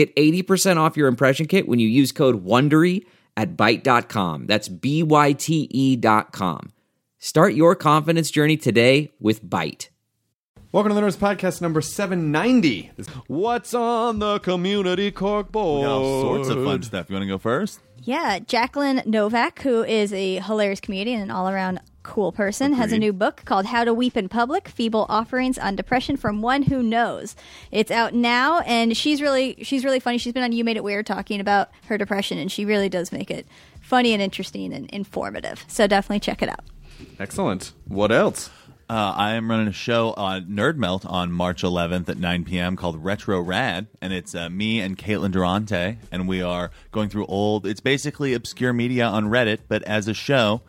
Get 80% off your impression kit when you use code WONDERY at Byte.com. That's B-Y-T-E dot com. Start your confidence journey today with Byte. Welcome to the Nerdist Podcast number 790. What's on the community cork board? We got all sorts of fun stuff. You want to go first? Yeah, Jacqueline Novak, who is a hilarious comedian and all around cool person, has a new book called How to Weep in Public Feeble Offerings on Depression from One Who Knows. It's out now, and she's really she's really funny. She's been on You Made It Weird talking about her depression, and she really does make it funny and interesting and informative. So definitely check it out. Excellent. What else? Uh, I am running a show on Nerd Melt on March 11th at 9 p.m. called Retro Rad, and it's uh, me and Caitlin Durante, and we are going through old. It's basically obscure media on Reddit, but as a show.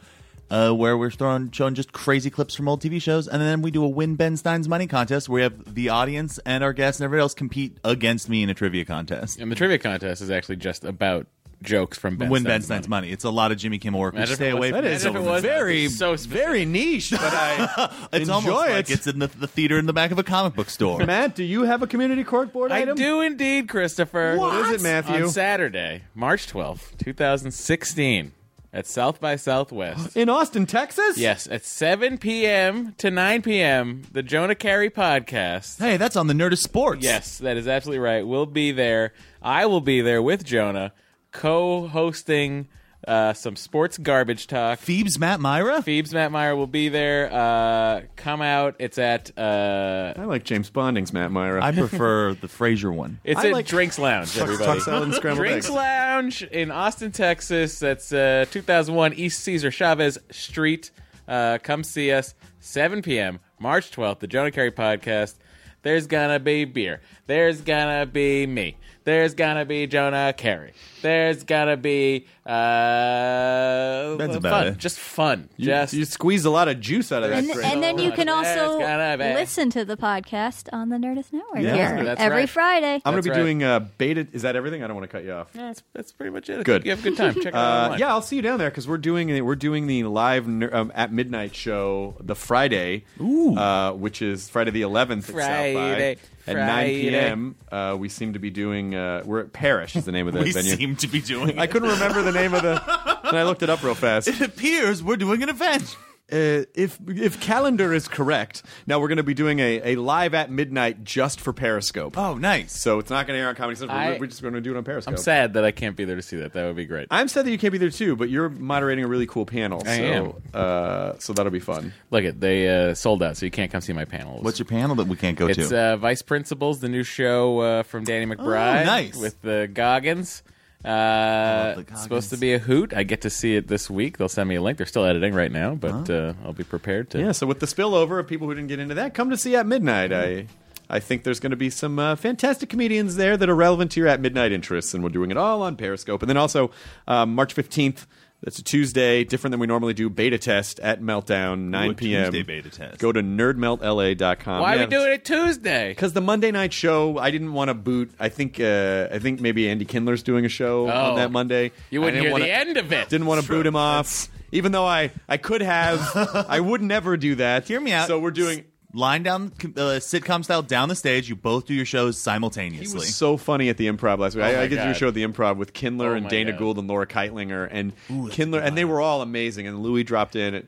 Uh, where we're throwing showing just crazy clips from old TV shows, and then we do a win Ben Stein's money contest where we have the audience and our guests and everybody else compete against me in a trivia contest. And the trivia contest is actually just about jokes from Ben win Stein's Ben Stein's money. It's a lot of Jimmy Kimmel work. We Imagine if stay it was- away from That is it. Imagine if it was very, so specific. very niche, but I It's enjoy almost it. like it's in the, the theater in the back of a comic book store. Matt, do you have a community cork board I item? do indeed, Christopher. What is it, Matthew? On Saturday, March twelfth, 2016, at South by Southwest. In Austin, Texas? yes, at 7 p.m. to 9 p.m., the Jonah Keri podcast. Hey, that's on the Nerd of Sports. Yes, that is absolutely right. We'll be there. I will be there with Jonah, co-hosting uh, some sports garbage talk. Phoebes Matt Mira? Phoebes Matt Mira will be there. Uh, come out. It's at uh, I like James Bonding's Matt Mira. I prefer the Fraser one. it's I at like- Drinks Lounge. Everybody, talk salad and scrambled Drinks eggs. Lounge in Austin, Texas. That's uh, 2001 East Cesar Chavez Street. Uh, come see us. 7 p.m. March 12th. The Jonah Keri podcast. There's gonna be beer. There's gonna be me. There's gonna be Jonah Keri. There's gonna be uh, That's fun. it. Just fun. you, just you squeezed a lot of juice out of that. And, drink. and then you can There's also gonna be- listen to the podcast on the Nerdist Network Yeah. here That's every right. Friday. I'm going That's to be right. doing uh, beta. Is that everything? I don't want to cut you off. That's, that's pretty much it. Good. You have a good time. Check it out. Uh, online. yeah, I'll see you down there because we're doing we're doing the live ner- um, at midnight show the Friday, uh, which is Friday the 11th at South Friday, by at 9 p.m. Uh, we seem to be doing. Uh, we're at Parish is the name of the venue. We venue. seem to be doing I couldn't remember the name of the, and I looked it up real fast. It appears we're doing an event. Uh, if if calendar is correct, now we're going to be doing a, a live at midnight just for Periscope. Oh, nice. So it's not going to air on Comedy Central. I- we're, we're just going to do it on Periscope. I'm sad that I can't be there to see that. That would be great. I'm sad that you can't be there too, but you're moderating a really cool panel. I so, am. Uh, so that'll be fun. Look it, they uh, sold out, so you can't come see my panels. What's your panel that we can't go to? It's to? uh, Vice Principals, the new show uh, from Danny McBride. Oh, nice. With the Goggins. Uh, it's supposed to be a hoot. I get to see it this week. They'll send me a link. They're still editing right now, but uh, I'll be prepared to. Yeah. So with the spillover of people who didn't get into that, come to see at midnight. I I think there's going to be some uh, fantastic comedians there that are relevant to your at midnight interests, and we're doing it all on Periscope. And then also um, March 15th. That's a Tuesday, different than we normally do. Beta test at Meltdown, 9 p.m. Tuesday beta test. Go to nerdmeltla.com. Why are Yeah, we doing it Tuesday? Because the Monday night show, I didn't want to boot. I think uh, I think maybe Andy Kindler's doing a show on Oh. that Monday. You I wouldn't didn't hear wanna- the end of it. Didn't want to boot him off, even though I I could have. I would never do that. Hear me out. So we're doing. Line down uh, sitcom style down the stage. You both do your shows simultaneously. He simultaneously. was so funny at the improv last week. Oh I, my I get to do a show at the improv with Kindler Oh and Dana God. Gould and Laura Kightlinger and Kindler, and they were all amazing. And Louis dropped in. It,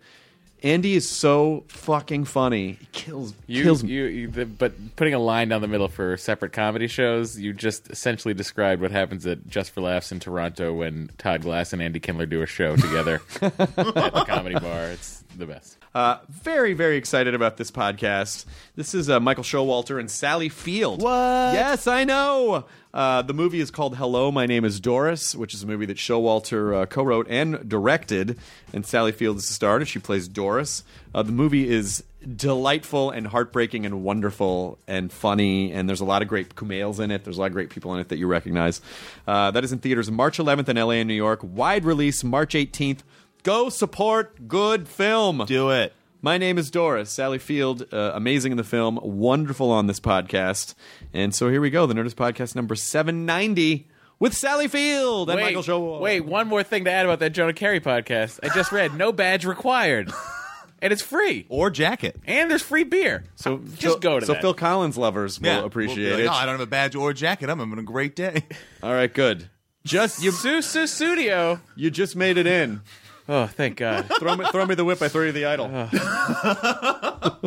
Andy is so fucking funny. He kills You, kills me. you, you the, but putting a line down the middle for separate comedy shows, you just essentially described what happens at Just for Laughs in Toronto when Todd Glass and Andy Kindler do a show together at the comedy bar. It's the best. Uh, very, very excited about this podcast. This is uh, Michael Showalter and Sally Field. What? Yes, I know. Uh, the movie is called Hello, My Name is Doris, which is a movie that Showalter uh, co-wrote and directed, and Sally Field is the star, and she plays Doris. Uh, the movie is delightful and heartbreaking and wonderful and funny, and there's a lot of great Kumails in it. There's a lot of great people in it that you recognize. Uh, that is in theaters March 11th in LA and New York. Wide release March 18th. Go support good film. Do it. My name is Doris. Sally Field, uh, amazing in the film, wonderful on this podcast. And so here we go, the Nerdist Podcast number 790 with Sally Field and Michael Showalter. wait, one more thing to add about that Jonah Carey podcast. I just read no badge required, and it's free, Or jacket. and there's free beer. So just Phil- go to that. So that. Phil Collins lovers will appreciate We'll be it. like, "Oh, I don't have a badge or jacket. I'm having a great day. All right, good. Just you, Sussudio. you just made it in. Oh, thank God. Throw me, throw me the whip. I throw you the idol. Oh.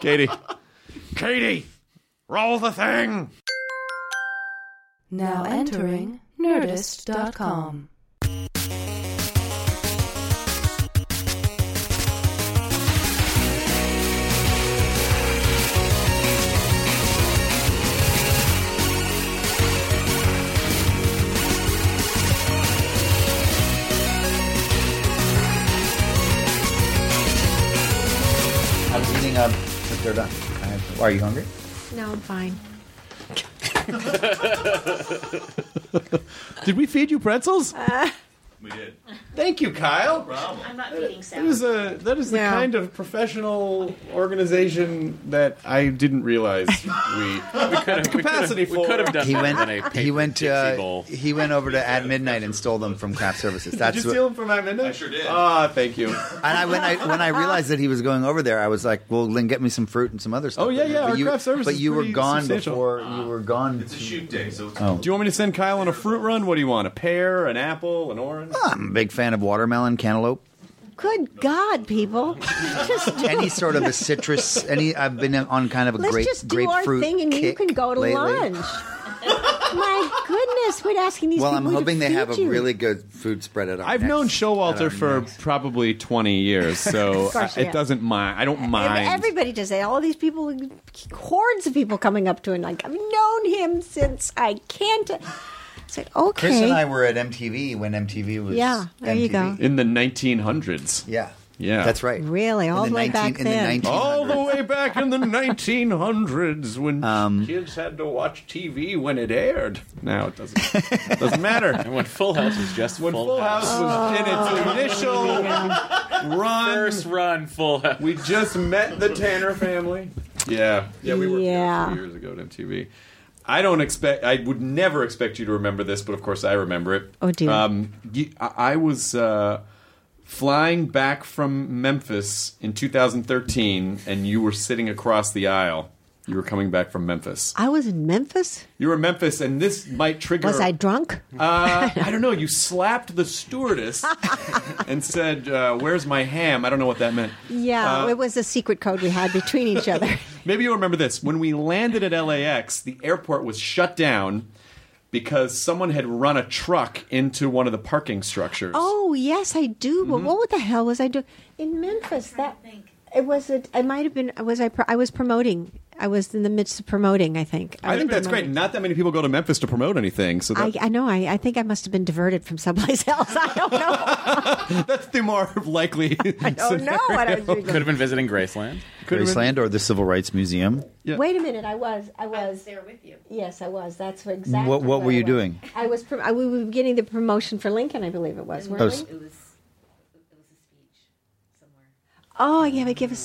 Katie, Katie, roll the thing. Now entering Nerdist.com. they're done. I have, are you hungry? No, I'm fine. Did we feed you pretzels? Uh, we did. Thank you, Kyle. I'm not feeding That is a that is the Yeah. kind of professional organization that I didn't realize we capacity we for. could have done He that went. in a He went. Dixie Uh, bowl. he went over to at midnight and stole them from craft services. Did That's you what. steal them from at midnight? I sure did. Ah, thank you. and I when I when I realized that he was going over there, I was like, "Well, then get me some fruit and some other stuff." Oh, yeah, yeah, our you, craft service But is you were pretty gone substantial. before. You were gone. It's a shoot day, so it's Oh. Do you want me to send Kyle on a fruit run? What do you want? A pear, an apple, an orange? I'm a big fan of watermelon, cantaloupe, Good God, people! Just any sort of a citrus. Any I've been on kind of a let's grape just do our thing, and you kick can go to lately. lunch. My goodness, we're asking these people. Well, I'm people to hoping they have a you. really good food spread at our I've next- known at Showalter our for next- probably 20 years, so Of course, I- yeah. it doesn't mind. I don't mind. Everybody does that. Eh, all these people, hordes of people coming up to him like, I've known him since I can't. It's okay. Chris and I were at MTV when MTV was. Yeah, there you go. in the 1900s. Yeah, Yeah. that's right. Really? All in the way 19 back in then. the 1900s. All the way back in the 1900s when Um, kids had to watch TV when it aired. Now it doesn't doesn't matter. And when Full House was just When Full, Full House was in its initial run, First run Full House. we just met the Tanner family. Yeah, yeah, we were Yeah. a few years ago at MTV. I don't expect. I would never expect you to remember this, but of course I remember it. Oh, dear. Um, you, I, I was uh, flying back from Memphis in 2013, and you were sitting across the aisle. You were coming back from Memphis. I was in Memphis. You were in Memphis, and this might trigger. Was I drunk? Uh, I don't know. You slapped the stewardess and said, uh, "Where's my ham?" I don't know what that meant. Yeah, Uh, it was a secret code we had between each other. Maybe you remember this. When we landed at LAX, the airport was shut down because someone had run a truck into one of the parking structures. Oh yes, I do. But Mm-hmm. what the hell was I doing in Memphis? That it was. A, it might have been. Was I? Pro- I was promoting. I was in the midst of promoting. I think. I was think that's great. Not that many people go to Memphis to promote anything, so I, that, I know. I, I think I must have been diverted from someplace else. I don't know. that's the more likely. I don't know what I was doing. Could have been visiting Graceland. Graceland or the Civil Rights Museum. Yeah. Wait a minute. I was. I was. there with you. Yes, I was. That's exactly. What- what were you was. doing? I was. Pro- I, we were getting the promotion for Lincoln. I believe it was. weren't Oh, we? s- It was, it was a speech somewhere. Oh, yeah, we give a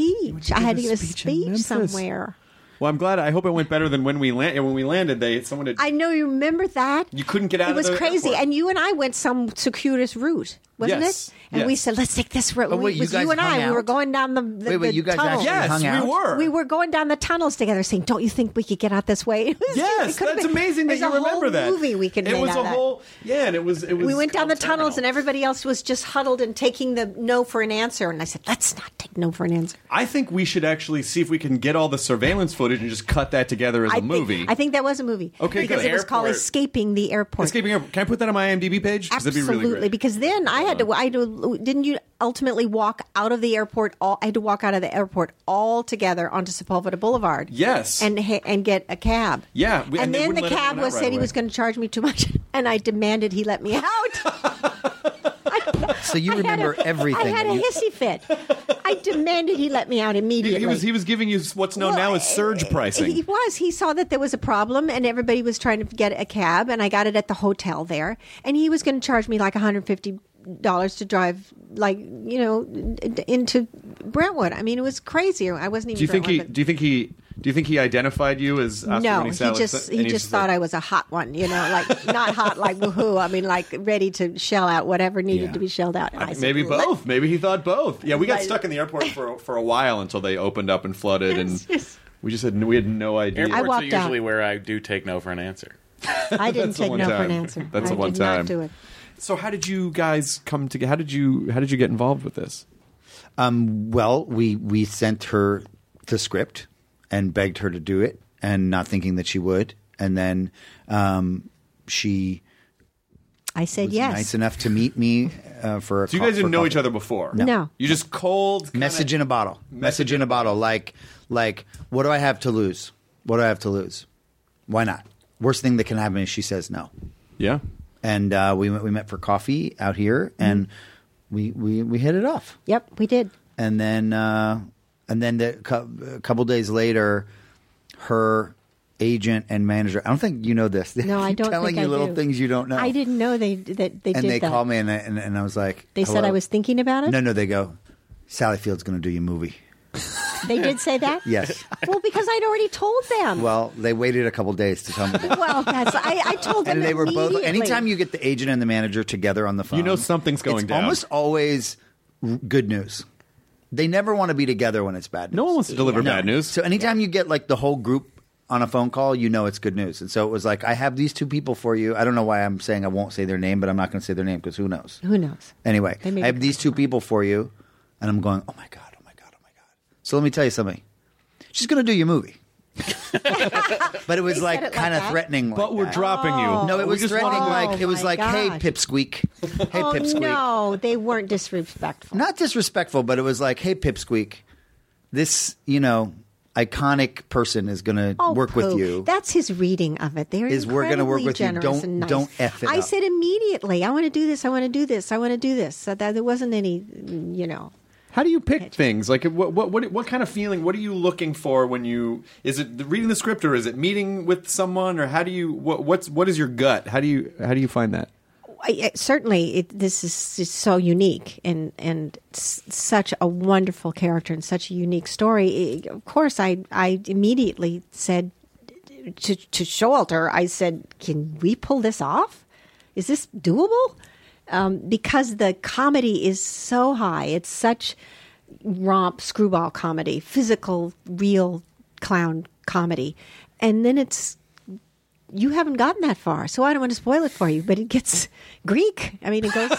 speech. I had to give a speech in somewhere. Well, I'm glad. I hope it went better than when we land. When we landed, they someone had. I know you remember that. you couldn't get out. It was the crazy, airport. and you and I went some circuitous route. Wasn't Yes, it? And we said, let's take this road. Oh, wait, it you was you and I. hung We were going down the, the, Wait, wait, the you guys tunnels. Yes, hung out? we were. We were going down the tunnels together, saying, "Don't you think we could get out this way?" It was- Yes, it that's been- amazing that there's you a remember whole that. Movie we could It was a of that. whole yeah, and it was it was. we went down the called tunnels, and everybody else was just huddled and taking the no for an answer. And I said, "Let's not take no for an answer." I think we should actually see if we can get all the surveillance footage and just cut that together as I a think- movie. I think that was a movie. Okay, because good. it was called "Escaping the Airport." Escaping Airport. Can I put that on my IMDb page? Absolutely, really because then I had to. I had to. Uh-huh. Didn't you ultimately walk out of the airport? All I had to walk out of the airport all together onto Sepulveda Boulevard. Yes. and and get a cab. Yeah, we- and, and then the cab was out said right he was going to charge me too much, and I demanded he let me out. So you I had remember a- everything. I had a you- hissy fit. I demanded he let me out he, immediately. he was he was giving you what's known Well, now as surge pricing. He was. He saw that there was a problem, and everybody was trying to get a cab, and I got it at the hotel there, and he was going to charge me like 150 dollars to drive, like you know, into Brentwood. I mean, it was crazy. I wasn't even. do you think he? Brentwood, Do you think he? Do you think he identified you as Oscar no, when he saw it? just And he he's just thought like, I was a hot one, you know, like not hot like woohoo. I mean, like ready to shell out whatever needed Yeah. to be shelled out. And I said, Maybe "Let- both. Maybe he thought both. Yeah, we got Let- stuck in the airport for for a while until they opened up and flooded, and Yes, yes. we just had we had no idea. Airports are walked out. usually where I do take no for an answer. I didn't take one no for an answer. That's I the one did not time. do it. So how did you guys come together? How did you how did you get involved with this? Um, well, we we sent her the script and begged her to do it, and not thinking that she would, and then um, she I said was yes. nice enough to meet me uh, for. A So you co- guys didn't know coffee. each other before. No. No. You just cold Message in a bottle. Message in a bottle. Like like what do I have to lose? What do I have to lose? Why not? Worst thing that can happen is she says no. Yeah. And uh, we we met for coffee out here, and we, we we hit it off. Yep, we did. and then uh, and then the, cou- a couple days later, her agent and manager. I don't think you know this. No, I don't telling think you I little do. things you don't know. I didn't know they that they and did they that. called me, and I, and, and I was like, They said "Hello?" I was thinking about it. No, no. They go, Sally Field's going to do your movie. They did say that. Yes. Well, because I'd already told them. well, they waited a couple days to tell me. that. Well, that's I, I told them and they were both. immediately. Anytime you get the agent and the manager together on the phone, You know something's going it's down. Almost always r- good news. They never want to be together when it's bad. news. No one wants to deliver No. bad news. So anytime you get like the whole group on a phone call, you know it's good news. And so it was like, I have these two people for you. I don't know why I'm saying I won't say their name, but I'm not going to say their name because who knows? Who knows? Anyway, I have these two people for you, and I'm going, oh my god, oh my god, oh my god. So let me tell you something. She's going to do your movie. but it was They like said it like kind of that? threatening. But like we're that. dropping you. No, it was threatening. wanna- like it was oh my like, hey, God. pipsqueak, hey, oh pipsqueak. no, they weren't disrespectful. Not disrespectful, but it was like, hey, pipsqueak, this you know iconic person is going to Oh, work with poo. you. That's his reading of it. They're Is we're gonna work incredibly with you. generous Don't- and nice. don't F it I up. said immediately. I want to do this. I want to do this. I want to do this. So that there wasn't any, you know. How do you pick things? Like, what, what, what, what kind of feeling? What are you looking for when you? Is it reading the script, or is it meeting with someone, or how do you? What, what's what is your gut? How do you how do you find that? I, certainly, it, this is just so unique and and s- such a wonderful character and such a unique story. I- Of course, I I immediately said to to Showalter, I said, "Can we pull this off? Is this doable?" Um, because the comedy is so high, it's such romp screwball comedy, physical, real clown comedy, and then it's you haven't gotten that far, so I don't want to spoil it for you. But it gets Greek. I mean, it goes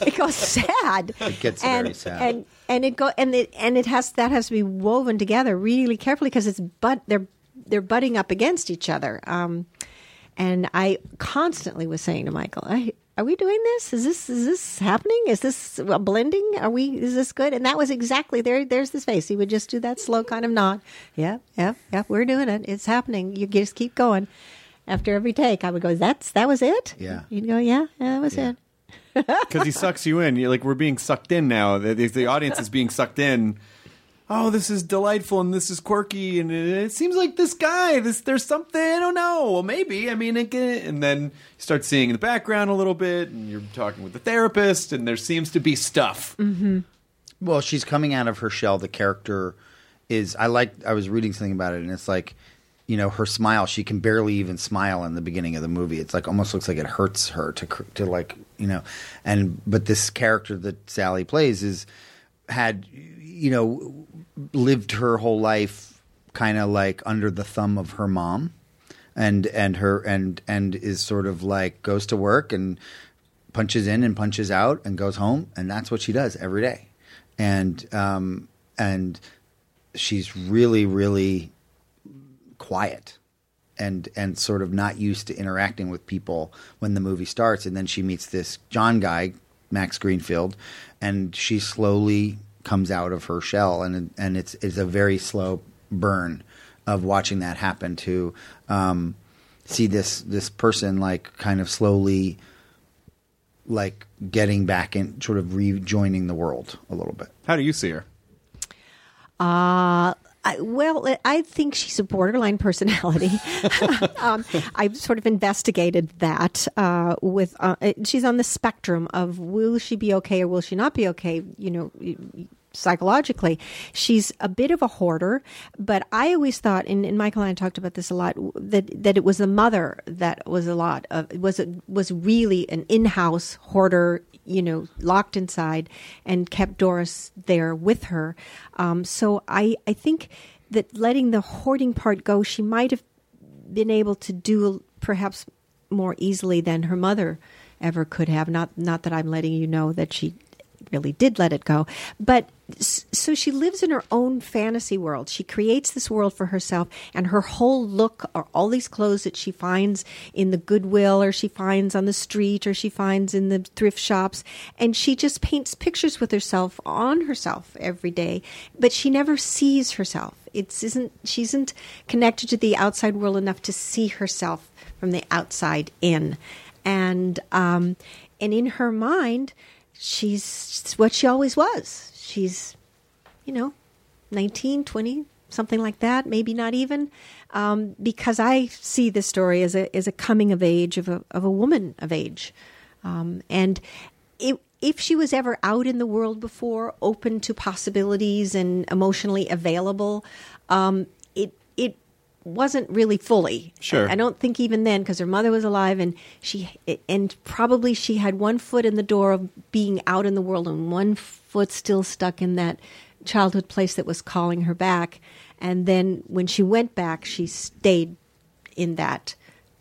it goes sad. It gets and, very sad. and and it go and it and it has that has to be woven together really carefully because it's but they're they're butting up against each other. Um, and I constantly was saying to Michael, I, "Are we doing this? Is this is this happening? Is this a blending? Are we? Is this good?" And that was exactly there. There's his face. He would just do that slow kind of nod. Yeah, yeah, yeah. We're doing it. It's happening. You just keep going. After every take, I would go, "That's that was it." Yeah. You'd go, "Yeah, yeah that was it." Because he sucks you in. You're like we're being sucked in now. The, the, the audience is being sucked in. Oh, this is delightful and this is quirky and it, seems like this guy. This there's something I don't know. Well, maybe. I mean, it, can- and then you start seeing in the background a little bit, and you're talking with the therapist, and there seems to be stuff. Mm-hmm. Well, she's coming out of her shell. The character is. I like. I was reading something about it, and it's like, you know, her smile. She can barely even smile in the beginning of the movie. It's like almost looks like it hurts her to to like you know, and but this character that Sally plays is had you know lived her whole life kind of like under the thumb of her mom and and her and and is sort of like goes to work and punches in and punches out and goes home and that's what she does every day. And um and she's really really quiet and and sort of not used to interacting with people when the movie starts. And then she meets this John guy Max Greenfield and she slowly comes out of her shell and and it's it's a very slow burn of watching that happen to um, see this this person like kind of slowly like getting back and sort of rejoining the world a little bit How do you see her? Uh, I, well, I think she's a borderline personality. um, I've sort of investigated that. Uh, with uh, she's on the spectrum of will she be okay or will she not be okay? You know, psychologically, she's a bit of a hoarder. But I always thought, and, and Michael and I talked about this a lot, that that it was the mother that was a lot of was was really an in-house hoarder you know, locked inside and kept Doris there with her. Um, so I, I think that letting the hoarding part go, she might have been able to do perhaps more easily than her mother ever could have. Not, not that I'm letting you know that she really did let it go, but so she lives in her own fantasy world. She creates this world for herself, and her whole look are all these clothes that she finds in the Goodwill, or she finds on the street, or she finds in the thrift shops, and she just paints pictures with herself on herself every day. But she never sees herself. It isn't she isn't connected to the outside world enough to see herself from the outside in, and um, and in her mind, she's what she always was. She's, you know, 19, 20, something like that, maybe not even, um, because I see this story as a as a coming of age of a of a woman of age, um, and it, if she was ever out in the world before, open to possibilities and emotionally available, um, wasn't really fully. Sure. I, I don't think even then because her mother was alive and she and probably she had one foot in the door of being out in the world and one foot still stuck in that childhood place that was calling her back. And then when she went back, she stayed in that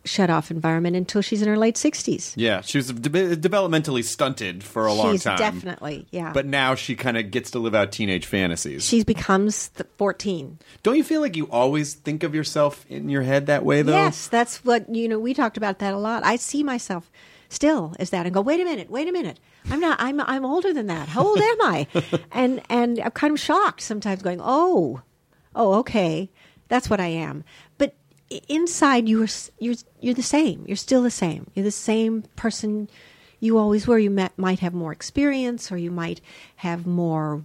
shut off environment until she's in her late 60s. Yeah, she was de- developmentally stunted for a long time. definitely, yeah. But now she kind of gets to live out teenage fantasies. she becomes the 14. Don't you feel like you always think of yourself in your head that way, though? Yes, that's what, you know, we talked about that a lot. I see myself still as that and go, wait a minute, wait a minute. I'm not, I'm, I'm older than that. How old am I? and, and I'm kind of shocked sometimes going, oh, oh, okay. That's what I am. But inside you're, you're, you're the same. You're still the same. You're the same person you always were. You met, might have more experience or you might have more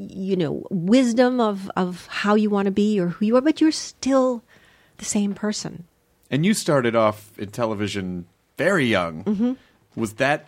you know wisdom of of how you want to be or who you are but you're still the same person And you started off in television very young. Mm-hmm. Was that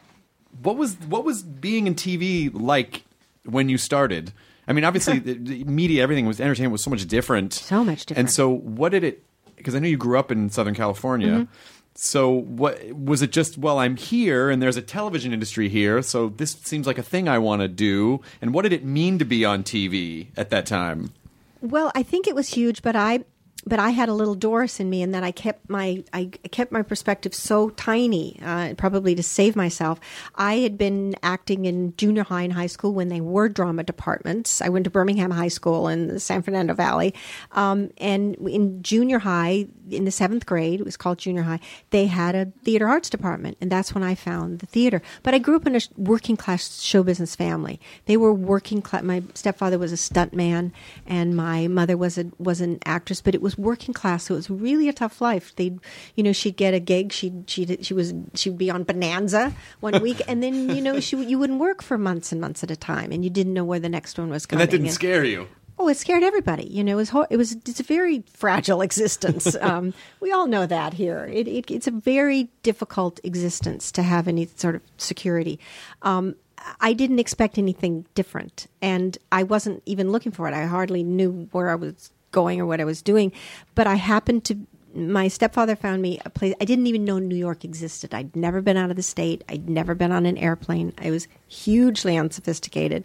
what was what was being in TV like when you started? I mean, obviously, media, everything was entertainment was so much different, So much different. And so, what did it? Because I know you grew up in Southern California. Mm-hmm. So, what was it? Just well, I'm here, and there's a television industry here, so this seems like a thing I want to do. And what did it mean to be on TV at that time? well i think it was huge but i but I had a little Doris in me, and that I kept my I kept my perspective so tiny, uh, probably to save myself. I had been acting in junior high and high school when they were drama departments. I went to Birmingham High School in the San Fernando Valley, um, and in junior high, in the seventh grade, it was called junior high. They had a theater arts department, and that's when I found the theater. But I grew up in a working class show business family. They were working class. My stepfather was a stunt man, and my mother was a was an actress. But it was working class, so it was really a tough life. They, you know, she'd get a gig. She she she was she'd be on Bonanza one week, and then you know she you wouldn't work for months and months at a time, and you didn't know where the next one was And coming. that didn't scare you. Oh, it scared everybody. You know, it was hor- it was it's a very fragile existence. um, we all know that here. It, it, it's a very difficult existence to have any sort of security. Um, I didn't expect anything different, and I wasn't even looking for it. I hardly knew where I was going or what I was doing, but I happened to my stepfather found me a place. I didn't even know New York existed. I'd never been out of the state. I'd never been on an airplane. I was hugely unsophisticated,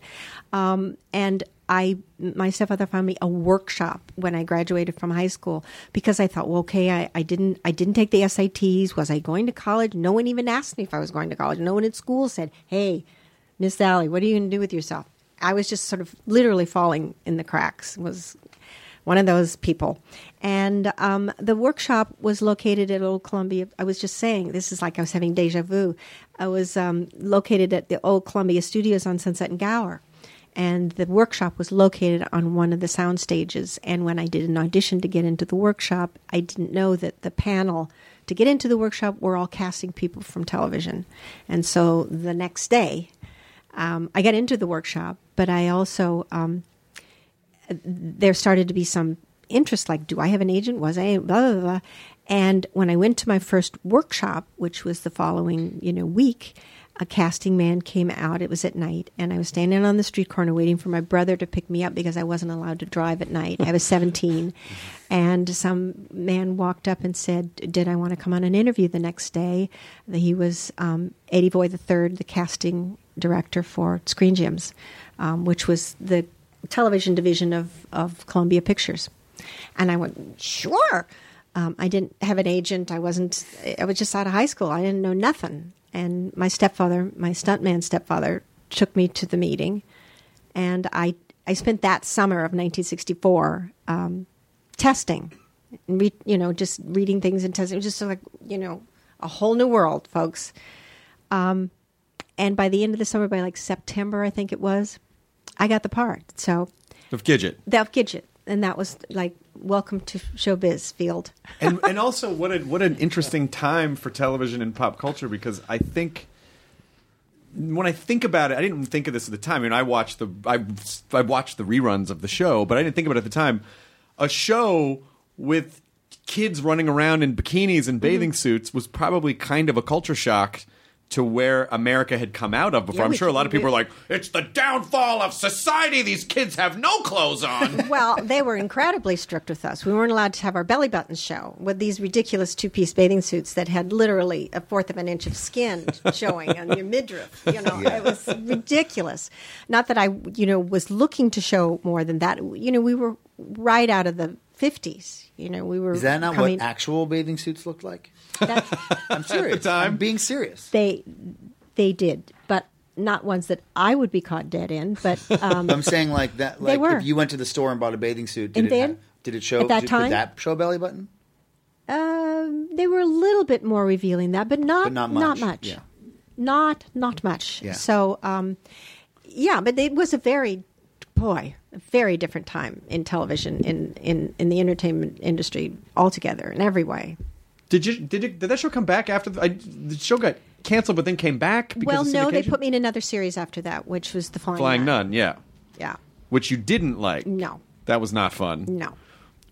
um, and I my stepfather found me a workshop when I graduated from high school because I thought, well, okay, I, I didn't I didn't take the SATs. Was I going to college? No one even asked me if I was going to college. No one at school said, hey, Miss Sally, what are you going to do with yourself? I was just sort of literally falling in the cracks. Was one of those people. And um, the workshop was located at Old Columbia. I was just saying, this is like I was having deja vu. I was um, located at the Old Columbia Studios on Sunset and Gower. And the workshop was located on one of the sound stages. And when I did an audition to get into the workshop, I didn't know that the panel to get into the workshop were all casting people from television. And so the next day, um, I got into the workshop, but I also um, there started to be some interest like do i have an agent? Was i blah, blah, blah. and when i went to my first workshop which was the following you know week a casting man came out. It was at night and i was standing on the street corner waiting for my brother to pick me up because i wasn't allowed to drive at night. I was 17 and some man walked up and said did i want to come on an interview the next day? He was um, Eddie Foy III the casting director for screen gems um, which was the television division of, of Columbia Pictures. And I went, sure. Um, I didn't have an agent. I wasn't, I was just out of high school. I didn't know nothing. And my stepfather, my stuntman stepfather, took me to the meeting. And I, I spent that summer of 1964 um, testing, and re, you know, just reading things and testing. It was just like, you know, a whole new world, folks. Um, and by the end of the summer, by like September, I think it was, I got the part. So Of Gidget. that Gidget, and that was like welcome to showbiz field. and and also what a what an interesting time for television and pop culture because I think when I think about it, I didn't think of this at the time. I mean, I watched the I I watched the reruns of the show, but I didn't think about it at the time. A show with kids running around in bikinis and bathing Mm-hmm. suits was probably kind of a culture shock to where America had come out of before. Yeah, I'm sure a lot of people we- are like, "It's the downfall of society. These kids have no clothes on." well, they were incredibly strict with us. We weren't allowed to have our belly buttons show with these ridiculous two piece bathing suits that had literally a fourth of an inch of skin showing on your midriff. You know, it was ridiculous. Not that I, you know, was looking to show more than that. You know, we were right out of the 50s. You know, we were. Is that not coming, what actual bathing suits looked like? that- I'm serious. time. I'm being serious. they they did, but not ones that I would be caught dead in. But um, I'm saying like that. They Like were. if you went to the store and bought a bathing suit, did And it then, ha- did it show at that did, time- Did that show a belly button? um, they were a little bit more revealing that, but not But not Not much. much. Yeah. Not not much. Yeah. So um, yeah, but it was a very boy, a very different time in television, in in in the entertainment industry altogether in every way. Did you did you, did that show come back after the, I, the show got canceled, but then came back? Because well, no, they put me in another series after that, which was the Flying, Flying Nun. Nun, yeah, Yeah, which you didn't like. no, That was not fun. no.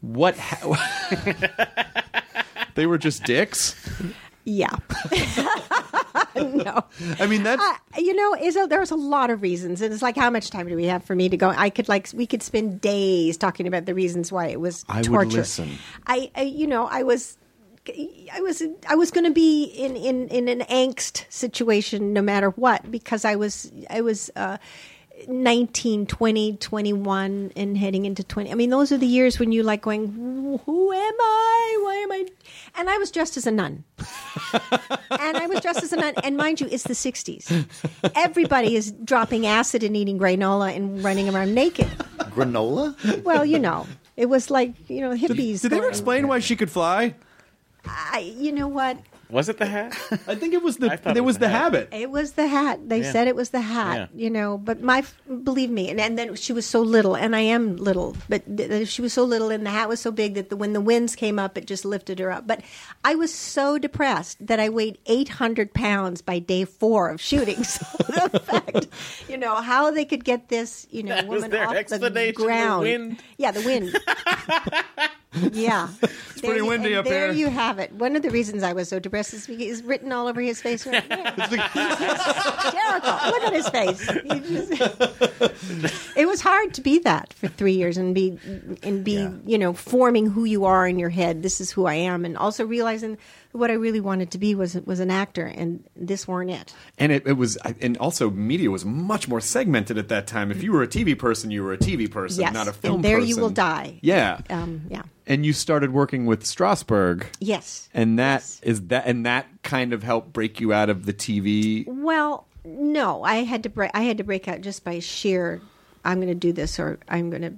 What? Ha- they were just dicks. Yeah. no. I mean, that's Uh, you know, is there's a lot of reasons, and it's like, how much time do we have for me to go? I could like, we could spend days talking about the reasons why it was I would listen. I, I, you know, I was. I was I was going to be in, in, in an angst situation no matter what because I was I was uh, 19, 20, 21 and heading into 20. I mean those are the years when you're like going who am I? Why am I? And I was dressed as a nun. and I was dressed as a nun and mind you it's the 60s. Everybody is dropping acid and eating granola and running around naked. Granola? Well, you know, it was like, you know, hippies. Did they ever explain why she could fly? I, you know what? Was it the hat? I think it was the I it it was was the the habit. It was the hat. They Yeah. said it was the hat, Yeah. you know. But my, believe me, and, and then she was so little, and I am little, but th- th- she was so little, and the hat was so big that the, when the winds came up, it just lifted her up. But I was so depressed that I weighed 800 pounds by day four of shooting. So the fact, you know, how they could get this, you know, That was woman their off the explanation, the ground. wind. Yeah, the wind. Yeah, it's pretty windy up there here. you have it. One of the reasons I was so depressed is because it's written all over his face right there. hysterical. Look at his face. Just- it was hard to be that for three years and be and be you know forming who you are in your head. This is who I am, and also realizing what I really wanted to be was was an actor, and this weren't it. And it, it was, and also media was much more segmented at that time. If you were a TV person, you were a TV person, Yes, not a film and there person. you will die. Yeah. Um, yeah. and you started working with Strasberg. Yes. And that is that, and that kind of helped break you out of the TV. Well, no, I had to break. I had to break out just by sheer. I'm going to do this, or I'm going to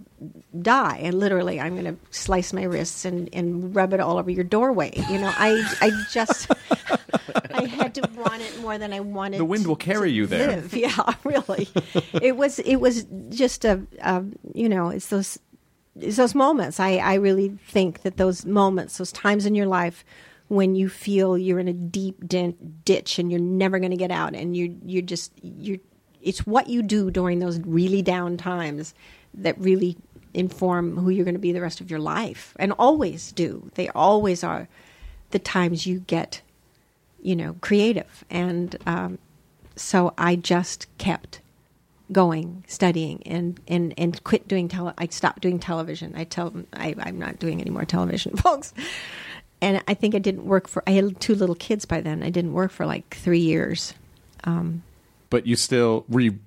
die. And literally, I'm going to slice my wrists and, and rub it all over your doorway. You know, I I just I had to want it more than I wanted. The wind will carry you there. live. Yeah, really. it was it was just a, a you know it's those it's those moments. I I really think that those moments, those times in your life when you feel you're in a deep dent ditch and you're never going to get out, and you you're just you're it's what you do during those really down times that really inform who you're going to be the rest of your life, and always do. They always are the times you get you know, creative. And um, so I just kept going, studying, and, and, and quit doing tele. I stopped doing television. I tell I, I'm not doing any more television, folks. And I think I didn't work for. I had two little kids by then. I didn't work for like three years. Um, But you still were you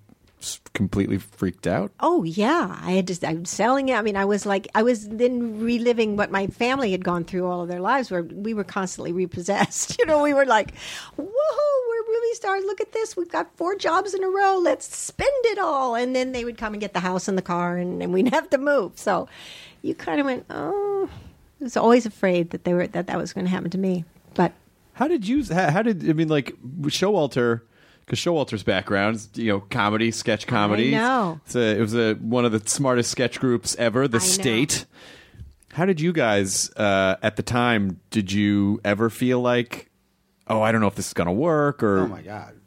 completely freaked out? Oh yeah, I had to. I was selling it. I mean, I was like, I was then reliving what my family had gone through all of their lives, where we were constantly repossessed. You know, we were like, "Woohoo! We're really stars. Look at this. We've got four jobs in a row. Let's spend it all." And then they would come and get the house and the car, and, and we'd have to move. So, you kind of went, "Oh." I was always afraid that they were that that was going to happen to me, but How did you? How, how did I mean? Like Showalter, because Showalter's background is you know comedy, sketch comedy. know. It's a, it was a one of the smartest sketch groups ever. The I know. State. How did you guys uh, at the time? Did you ever feel like, oh, I don't know if this is going to work, or Oh my god.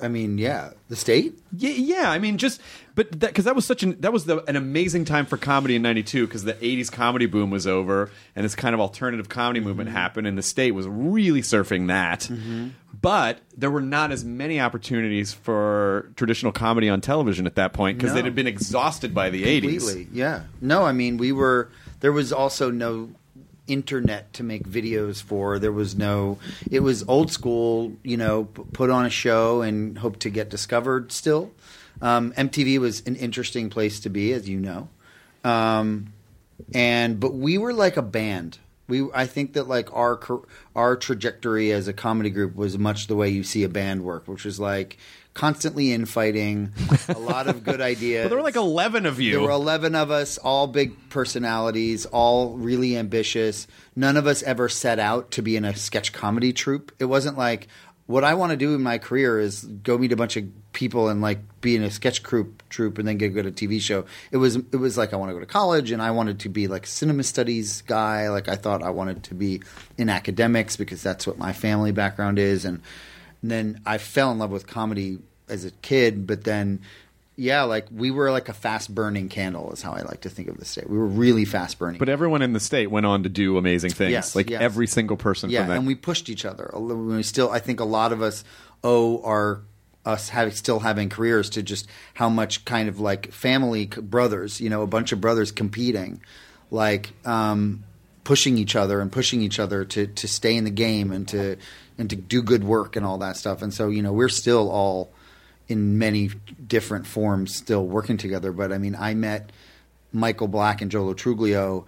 I mean, yeah, the state. Yeah, yeah. I mean, just but that because that was such an that was the, an amazing time for comedy in '92 because the '80s comedy boom was over and this kind of alternative comedy movement mm-hmm. happened, and the state was really surfing that. Mm-hmm. But there were not as many opportunities for traditional comedy on television at that point because No. it had been exhausted by the '80s. Completely, yeah. No, I mean, we were. There was also no internet to make videos for. There was no. It was old school. You know, put on a show and hope to get discovered. Still, um, MTV was an interesting place to be, as you know. Um, and but we were like a band. We I think that like our our trajectory as a comedy group was much the way you see a band work, which was like constantly infighting, a lot of good ideas. But there were like 11 of you. There were 11 of us, all big personalities, all really ambitious. None of us ever set out to be in a sketch comedy troupe. It wasn't like what I want to do in my career is go meet a bunch of people and like be in a sketch troupe troupe and then get good at a TV show. It was it was like I want to go to college and I wanted to be like a cinema studies guy. Like I thought I wanted to be in academics because that's what my family background is and and then I fell in love with comedy as a kid, but then yeah, like we were like a fast burning candle is how I like to think of the state. We were really fast burning. But everyone in the state went on to do amazing things. Yes, like yes. every single person yeah, from that. and we pushed each other. We still, I think, a lot of us owe our us having still having careers to just how much kind of like family brothers, you know, a bunch of brothers competing, like um, pushing each other and pushing each other to to stay in the game and to and to do good work and all that stuff. And so, you know, we're still all in many different forms still working together. But I mean, I met Michael Black and Joe Truglio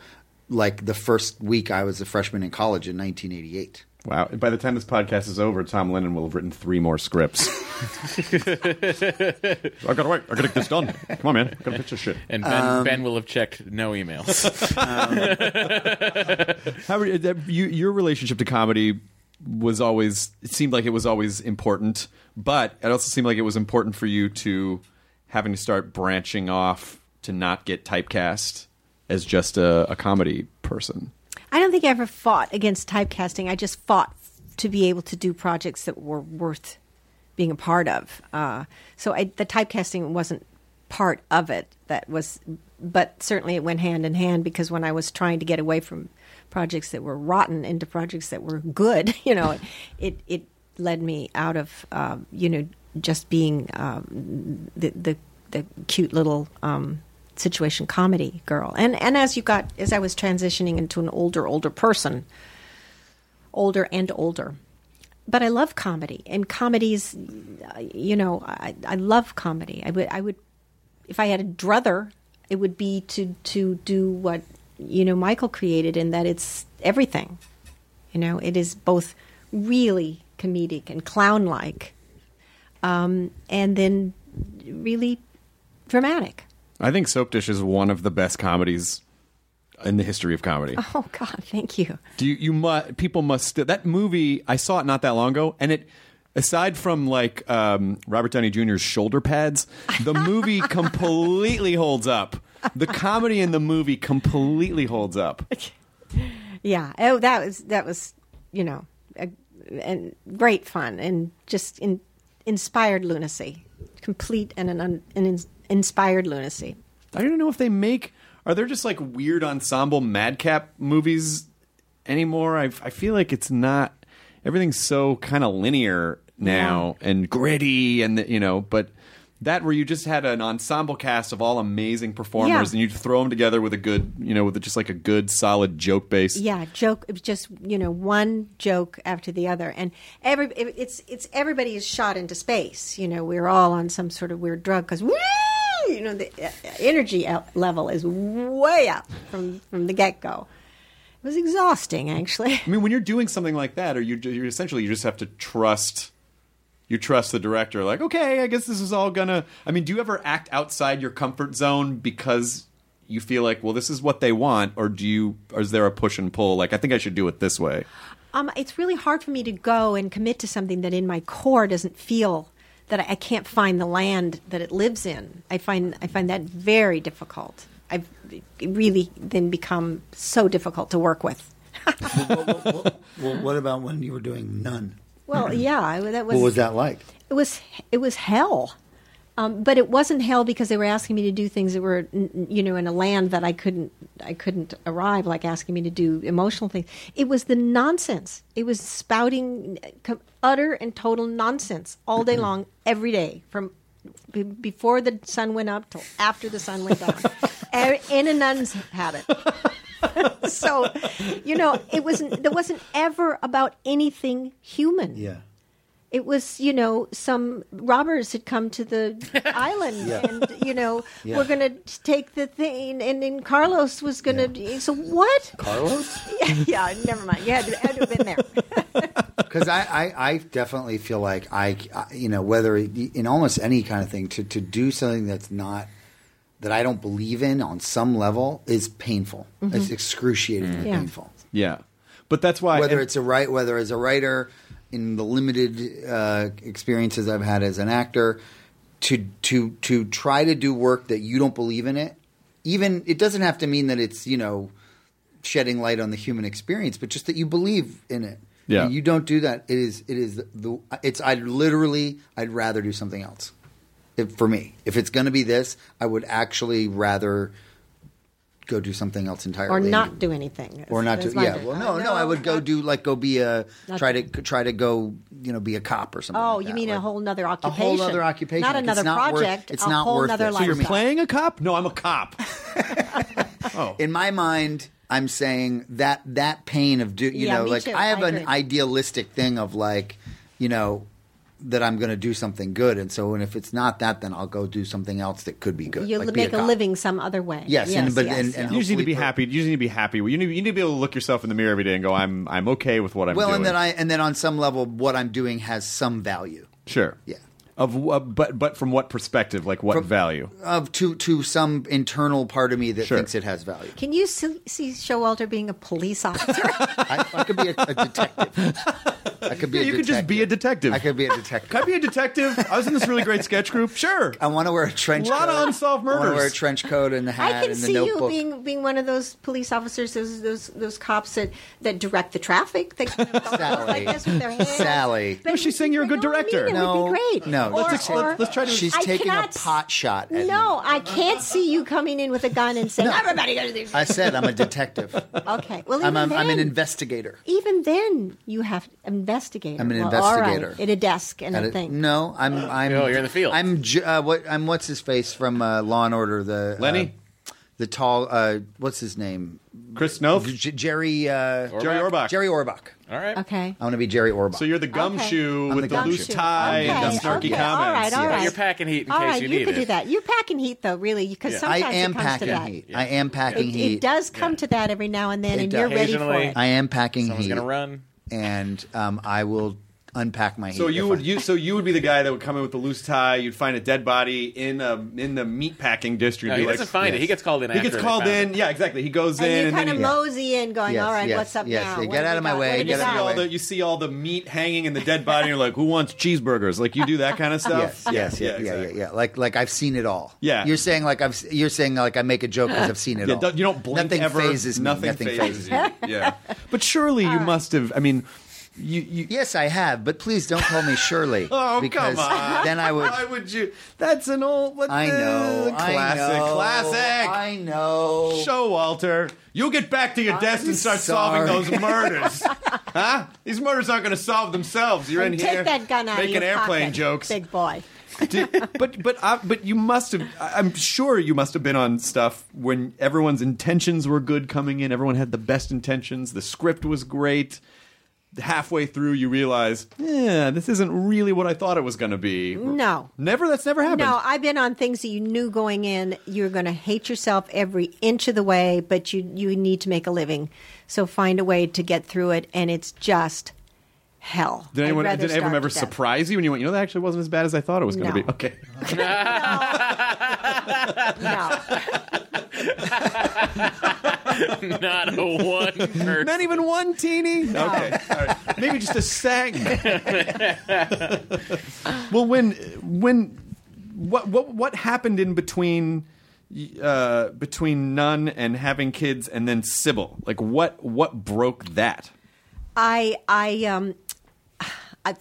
like the first week I was a freshman in college in 1988. Wow. By the time this podcast is over, Tom Lennon will have written three more scripts. I gotta wait. I gotta get this done. Come on, man. I gotta pitch this shit. And Ben, Um, ben will have checked no emails. How are you, that- you, your relationship to comedy was always, it seemed like it was always important, but it also seemed like it was important for you to having to start branching off to not get typecast as just a, a comedy person. I don't think I ever fought against typecasting. I just fought to be able to do projects that were worth being a part of. Uh, so I, the typecasting wasn't part of it. That was but certainly it went hand in hand because when I was trying to get away from projects that were rotten into projects that were good, you know, it it led me out of um, you know just being um, the the the cute little um, situation comedy girl. And and as you got as I was transitioning into an older older person, older and older. But I love comedy, and comedies, you know, I, I love comedy. I would, I would, if I had a druther, it would be to to do what you know Michael created, in that it's everything. You know, it is both really comedic and clown-like, um, and then really dramatic. I think Soap Dish is one of the best comedies in the history of comedy. Oh God, thank you. Do you, you must people must that movie? I saw it not that long ago, and it aside from like um, Robert Downey Jr.'s shoulder pads, the movie completely holds up. The comedy in the movie completely holds up. Yeah. Oh, that was that was you know, a, and great fun and just in, inspired lunacy, complete and an, un, an in, inspired lunacy. I don't know if they make. Are there just like weird ensemble madcap movies anymore? I I feel like it's not. Everything's so kind of linear now and gritty, and the, you know, but. That where you just had an ensemble cast of all amazing performers, Yeah. and you throw them together with a good, you know, with just like a good solid joke base. Yeah, joke. It just you know one joke after the other, and every it's it's everybody is shot into space. You know, we're all on some sort of weird drug because you know the uh, energy level is way up from from the get go. It was exhausting, actually. I mean, when you're doing something like that, or you you essentially you just have to trust. You trust the director, like, okay, I guess this is all gonna. I mean, do you ever act outside your comfort zone because you feel like, well, this is what they want, or do you, or is there a push and pull? Like, I think I should do it this way. Um, it's really hard for me to go and commit to something that in my core doesn't feel that I, I can't find the land that it lives in. I find I find that very difficult. I've really then become so difficult to work with. Well, what about when you were doing Nun? Well, yeah, that was What was that like? it was it was hell. Um, but it wasn't hell because they were asking me to do things that were, you know, in a land that I couldn't, I couldn't arrive. Like asking me to do emotional things. It was the nonsense. It was spouting utter and total nonsense all day long, every day, from b- before the sun went up till after the sun went down, in a nun's habit. so, you know, it wasn't. There wasn't ever about anything human Yeah. it was you know some robbers had come to the island and you know Yeah. we're going to take the thing and then carlos was going to so what Carlos? yeah never mind you had to, had to have been there Because I, I, I definitely feel like I, I- you know, whether in almost any kind of thing, to, to do something that's not, that I don't believe in on some level is painful. It's excruciatingly Yeah. painful. Yeah, but that's why whether and- it's a right, whether as a writer, in the limited uh, experiences I've had as an actor, to to to try to do work that you don't believe in it. Even it doesn't have to mean that it's you know shedding light on the human experience, but just that you believe in it. Yeah. And you don't do that. It is it is the it's I literally I'd rather do something else. If, for me, if it's going to be this, I would actually rather go do something else entirely. or not do anything or not do. to yeah well no no i would go do like go be a try to- to try to go you know be a cop or something oh like you that. mean a Like, whole nother a whole other occupation not Like, it's another not worth- project it's a not whole worth nother it. So so you're playing a cop? No, I'm a cop. oh, in my mind i'm saying that that pain of do you Yeah, know like too. i have I an idealistic thing of like you know that i'm going to do something good and so and if it's not that then i'll go do something else that could be good you like make a, cop. living some other way Yes, and- but- yes, and- yes. and you just need to be for- happy. You just need to be happy. You need, you need to be able to look yourself in the mirror every day and go, "I'm I'm okay with what I'm doing. well doing." and then i and then on some level what i'm doing has some value sure, Yeah. Of what? But but from what perspective? Like what From- value? of to to some internal part of me that Sure. thinks it has value can you see, see showalter being a police officer I, I could be a, a detective I could be. Yeah, a you could just be a detective. I could be a detective. Can I be a detective? I was in this really great sketch group. Sure. I want to wear a trench coat. A lot coat. of unsolved murders. I want to wear a trench coat and the hat I can and the see you being being one of those police officers, those those those cops that, that direct the traffic. They kind of Sally. like this with their hands. Sally. But No, she's saying you're a good no, I director. it no, would be great. No. Or- let's, or- let's try to- She's I taking cannot a pot shot. At No, me. I can't see you coming in with a gun and saying, No. "Everybody go to the." I said I'm a detective. Okay, well, I'm, even then, I'm an investigator. even then, you have investigator. I'm an Well, all right, investigator. at a desk and At a thing. No, I'm. I'm. Oh, you're in the field. I'm. J- Uh, what? I'm. What's his face from uh, Law and Order? The uh, Lenny? the tall. Uh, what's his name? Chris Noth? J- Jerry. Uh, Jerry Orbach. Jerry Orbach. All right. Okay. I want to be Jerry Orbach. So you're the gumshoe I'm with the the, gumshoe. loose tie Okay, and the snarky okay, comments. all right, all Yeah. You're packing heat in All case right, you you need could it. do that. You're packing heat, though, really, because I sometimes am it comes packing to that. heat. I am packing It, heat. it does come to that every now and then, It and does. you're ready for Occasionally. it. I am packing Someone's heat, gonna run. and um, I will unpack my heat. So you would I- you so you would be the guy that would come in with the loose tie. You'd find a dead body in a in the meat packing district. No, he like, doesn't find it. He gets called in. He after gets called in. it. Yeah, exactly. He goes And in you and kind then of mosey in, going, Yes, "All right, yes, what's up yes. now? You What get out of my got? way, get out of my way. the, you see all the meat hanging in the dead body. and You're like, who wants cheeseburgers? Like you do that kind of stuff. Yes, yes, yeah, yeah, yeah, exactly. yeah. Like, like I've seen it all. Yeah. you're saying like I've, you're saying like I make a joke because I've seen it all. you don't blink Nothing ever. fazes me. Nothing, Nothing fazes you. Yeah, but surely you must have. I mean, you. you Yes, I have, but please don't call me Shirley. Oh because come on! Then I would. Why would you? That's an old. What I the- know. Classic. I know, Classic. I know. Showalter. You'll get back to your desk and start sorry. solving those murders. huh? These murders aren't going to solve themselves. You're in And here take that gun out making of your airplane pocket, jokes. big boy. Did- but but uh, but you must have. I'm sure you must have been on stuff when everyone's intentions were good coming in. Everyone had the best intentions. The script was great. Halfway through, you realize, yeah, this isn't really what I thought it was going to be. No. Never. That's never happened. No, I've been on things that you knew going in you're going to hate yourself every inch of the way, but you you need to make a living. So find a way to get through it, and it's just hell. Did anyone did anyone ever to death. surprise you when you went? You know that actually wasn't as bad as I thought it was going to No. be. Okay. No. Not a one person. Not even one teeny. Okay, all right. maybe just a segment. well, when when what what what happened in between uh, between Nun and having kids and then Sybil? Like what what broke that? I I um I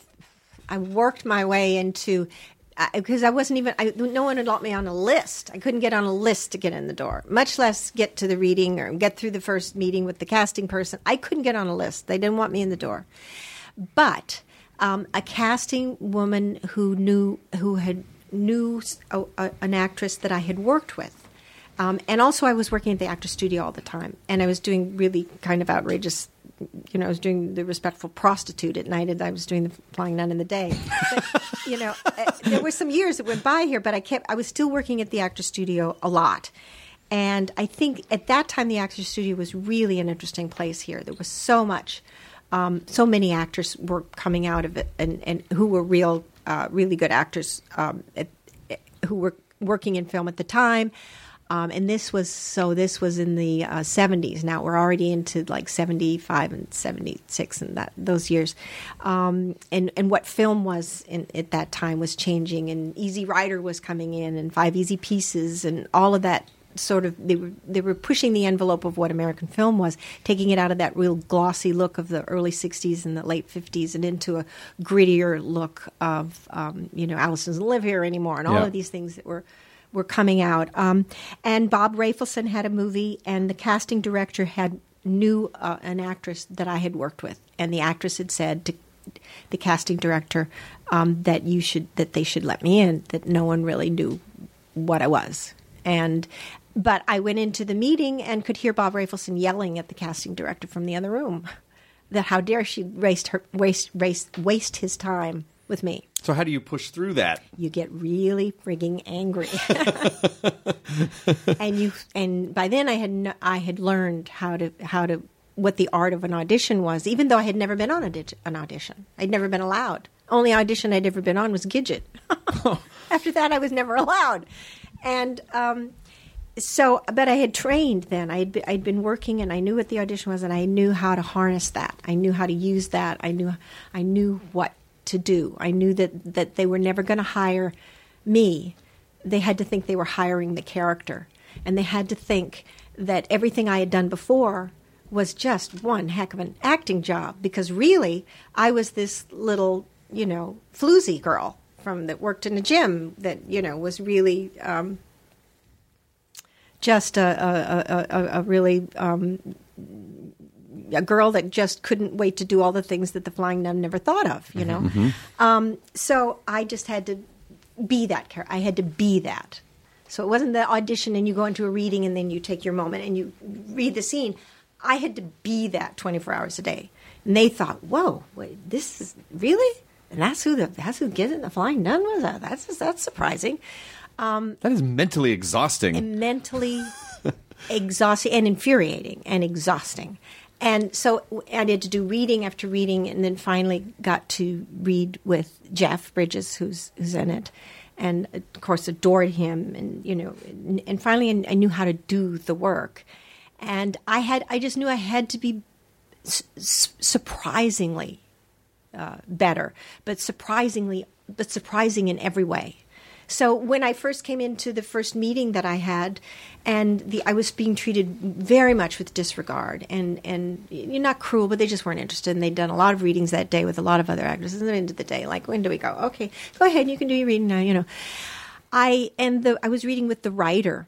I worked my way into because I wasn't even I, no one had got me on a list. I couldn't get on a list to get in the door, much less get to the reading or get through the first meeting with the casting person. I couldn't get on a list. They didn't want me in the door. But um, a casting woman who knew who had knew a, a, an actress that I had worked with. Um, and also, I was working at the actor studio all the time, and I was doing really kind of outrageous. You know, I was doing the respectful prostitute at night, and I was doing the flying nun in the day. But, you know, uh, there were some years that went by here, but I kept. I was still working at the actor studio a lot, and I think at that time the actor studio was really an interesting place here. There was so much, um, so many actors were coming out of it, and, and who were real, uh, really good actors um, at, who were working in film at the time. Um, and this was so. This was in the uh, seventies. Now we're already into like seventy five and seventy six, and that those years. Um, and and what film was in, at that time was changing, and Easy Rider was coming in, and Five Easy Pieces, and all of that sort of they were they were pushing the envelope of what American film was, taking it out of that real glossy look of the early '60s and the late '50s, and into a grittier look of um, you know Alice doesn't live here anymore, and all Yeah. of these things that were were coming out. Um, and Bob Rafelson had a movie, and the casting director had knew uh, an actress that I had worked with, and the actress had said to the casting director um, that you should that they should let me in. That no one really knew what I was, and but I went into the meeting and could hear Bob Rafelson yelling at the casting director from the other room that how dare she waste her waste waste waste his time with me. So how do you push through that? You get really frigging angry, and you and by then I had no, I had learned how to how to what the art of an audition was, even though I had never been on a, an audition. I'd never been allowed. Only audition I'd ever been on was Gidget. After that, I was never allowed, and um, so, but I had trained then. I had be, I'd been working, and I knew what the audition was, and I knew how to harness that. I knew how to use that. I knew I knew what to do. I knew that that they were never going to hire me. They had to think they were hiring the character, and they had to think that everything I had done before was just one heck of an acting job. Because really, I was this little, you know, floozy girl from that worked in a gym that you know was really. Um, just a, a, a, a, really um, a girl that just couldn't wait to do all the things that the flying nun never thought of you know? Mm-hmm. Mm-hmm. Um, so i just had to be that character i had to be that. So it wasn't the audition and you go into a reading and then you take your moment and you read the scene. I had to be that 24 hours a day. And they thought whoa wait, this is really? And that's who the that's who gets it? The flying nun was that that's that's surprising. Um, that is mentally exhausting. and mentally exhausting and infuriating and exhausting. And so I had to do reading after reading, and then finally got to read with Jeff Bridges, who's who's in it, and of course adored him, and you know, and, and finally I knew how to do the work, and I had I just knew I had to be s- s- surprisingly uh, better, but surprisingly, but surprising in every way. So when I first came into the first meeting that I had, and the I was being treated very much with disregard, and and you're not cruel, but they just weren't interested, and they'd done a lot of readings that day with a lot of other actors. And the end of the day, like when do we go? Okay, go ahead, you can do your reading now. You know, I and the I was reading with the writer,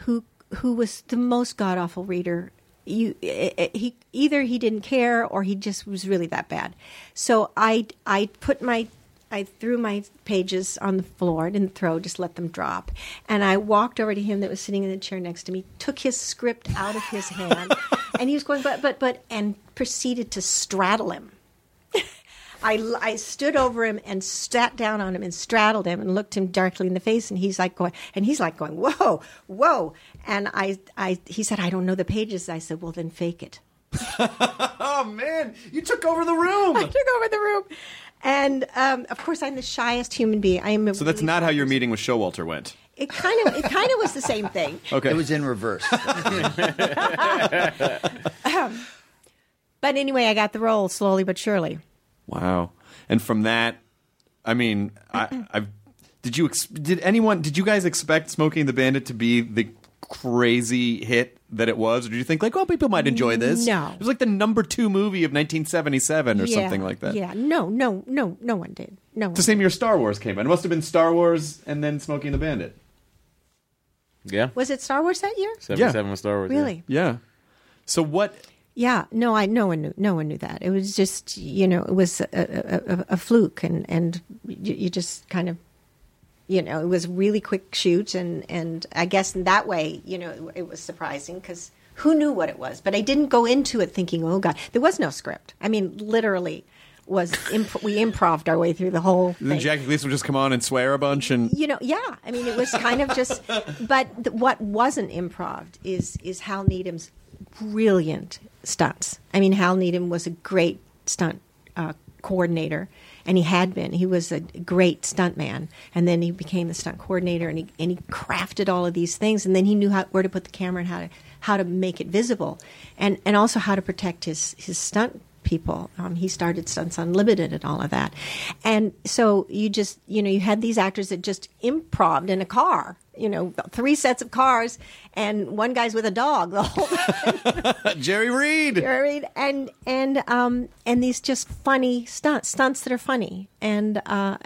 who who was the most god awful reader. You eh, eh, he either he didn't care or he just was really that bad. So I I put my I threw my pages on the floor, didn't throw, just let them drop. And I walked over to him that was sitting in the chair next to me, took his script out of his hand, and he was going, but, but, but, and proceeded to straddle him. I, I stood over him and sat down on him and straddled him and looked him directly in the face and he's like going and he's like going whoa whoa and I, I he said I don't know the pages I said well then fake it oh man, you took over the room. I took over the room and um, of course I'm the shyest human being I am a So that's really not shy how your person. meeting with Showalter went. it kind of it kind of was the same thing Okay. It was in reverse. but anyway I got the role slowly but surely Wow. And from that, I mean, I, I've. Did you ex- did anyone did you guys expect Smokey and the Bandit to be the crazy hit that it was, or did you think like, oh, people might enjoy this? No. it was like the number two movie of 1977 or Yeah, something like that. yeah no no no no one did no It's the same year Star Wars came out. It must have been Star Wars and then Smokey and the Bandit. Yeah. was it Star Wars that year 77 was Star Wars. yeah. really Yeah. So what? Yeah, no, I no one knew no one knew that. It was just you know it was a, a, a, a fluke, and and you, you just kind of you know it was really quick shoot, and and I guess in that way you know it, it was surprising because who knew what it was, but I didn't go into it thinking oh god there was no script. I mean literally was imp- we improved our way through the whole thing Then thing. Jackie Gleason would just come on and swear a bunch, and you know, yeah. I mean, it was kind of just. But th- what wasn't improv is is Hal Needham's brilliant stunts. I mean, Hal Needham was a great stunt uh, coordinator, and he had been. He was a great stunt man, and then he became the stunt coordinator, and he and he crafted all of these things, and then he knew how, where to put the camera and how to how to make it visible, and and also how to protect his his stunt people. Um, he started Stunts Unlimited and all of that. And so you just, you know, you had these actors that just improved in a car, you know, three sets of cars, and one guy's with a dog the whole time. Jerry Reed. You know what I mean? And and um and these just funny stunts, stunts that are funny, and uh,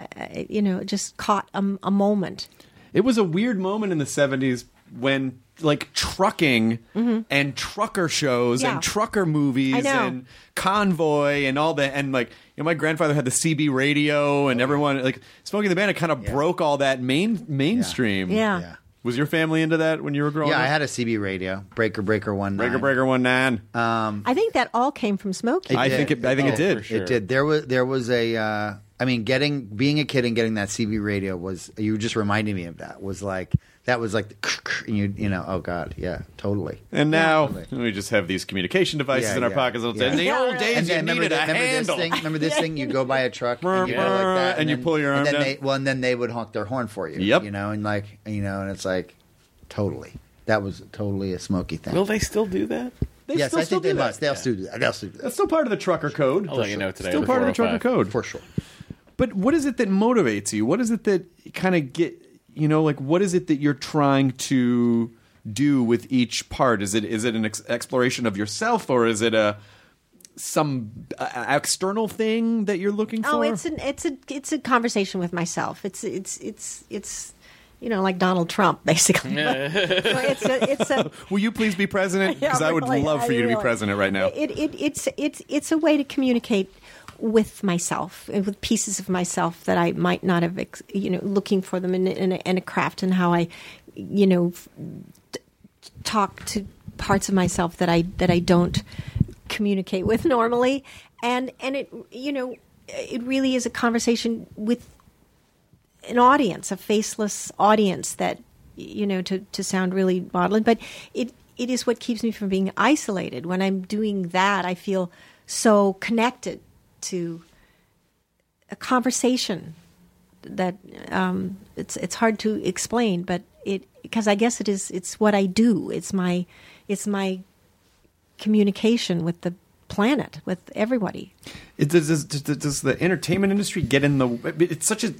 you know, just caught a, a moment. It was a weird moment in the 70s when like trucking and trucker shows Mm-hmm. Yeah. and trucker movies and convoy and all that and like you know my grandfather had the CB radio and everyone like Smokey and the Bandit kind of broke all that main mainstream. Yeah. Yeah. Was your family into that when you were growing Yeah, up? Yeah, I had a CB radio, Breaker Breaker One. Breaker nine. Breaker One Nine. Um, I think that all came from Smokey. I think it I think it Oh, did. sure. It did. There was there was a. Uh, I mean, getting being a kid and getting that CB radio was. You were just reminding me of that. Was like that was like and you you know oh god yeah totally. And now Yeah. we just have these communication devices Yeah, in our yeah. pockets. all the Yeah. time. In the old days, And you remember, needed the, a remember this thing? Remember this thing? You go by a truck and you go like that, And you then- pull your arm and then down. They, well, and then they would honk their horn for you. Yep. You know, and like you know, and it's like totally. That was totally a Smokey thing. Will they still do that? They yes, still, I still think they do that. must. They'll still do that. They'll still do that That's still part of the trucker code. I'll let you know today. Still part of the trucker code. for sure. But what is it that motivates you? What is it that kind of get you know like what is it that you're trying to do with each part? Is it is it an ex- exploration of yourself or is it a some uh, external thing that you're looking for? Oh, it's an it's a it's a conversation with myself. It's it's it's it's you know like Donald Trump basically. But- but it's a it's a Will you please be president? Because Yeah, I would really, love for I you to be president right now. It, it it's it's it's a way to communicate with myself uh, with pieces of myself that I might not have, you know, looking for them in, in, a, in a craft and how I, you know, t- talk to parts of myself that I that I don't communicate with normally, and and it you know it really is a conversation with an audience, a faceless audience that you know to to sound really maudlin, but it it is what keeps me from being isolated. When I'm doing that, I feel so connected to a conversation that um, it's it's hard to explain, but it because I guess it is it's what I do. It's my it's my communication with the planet, with everybody. It, does, does, does, the entertainment industry get in the? It's such a.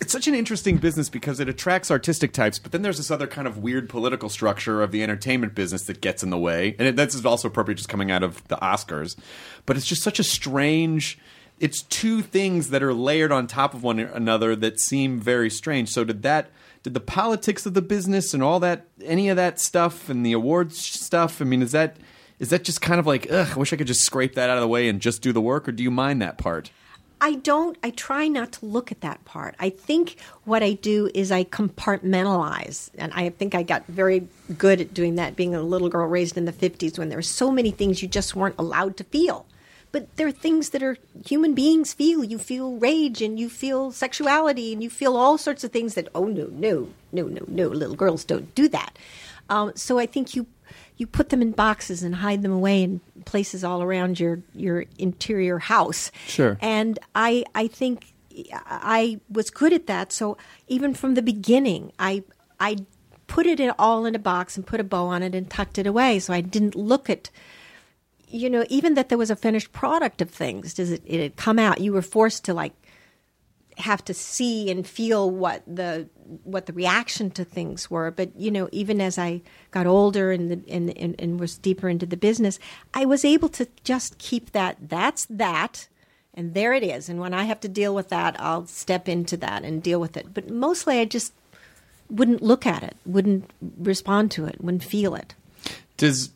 It's such an interesting business because it attracts artistic types, but then there's this other kind of weird political structure of the entertainment business that gets in the way, and this is also appropriate just coming out of the Oscars. But it's just such a strange. It's two things that are layered on top of one another that seem very strange. So did that? Did the politics of the business and all that, any of that stuff, and the awards stuff? I mean, is that is that just kind of like, ugh, I wish I could just scrape that out of the way and just do the work, or do you mind that part? I don't, I try not to look at that part. I think what I do is I compartmentalize. And I think I got very good at doing that being a little girl raised in the 50s when there were so many things you just weren't allowed to feel. But there are things that are human beings feel. You feel rage and you feel sexuality and you feel all sorts of things that, oh, no, no, no, no, no, little girls don't do that. Um, so I think you you put them in boxes and hide them away in places all around your your interior house. Sure. And I I think I was good at that. So even from the beginning, I I put it in, all in a box and put a bow on it and tucked it away. So I didn't look at you know even that there was a finished product of things. Does it it had come out? You were forced to like have to see and feel what the what the reaction to things were. But you know, even as I got older and the, and, and and was deeper into the business, I was able to just keep that. That's that, and there it is. And when I have to deal with that, I'll step into that and deal with it. But mostly, I just wouldn't look at it, wouldn't respond to it, wouldn't feel it. Does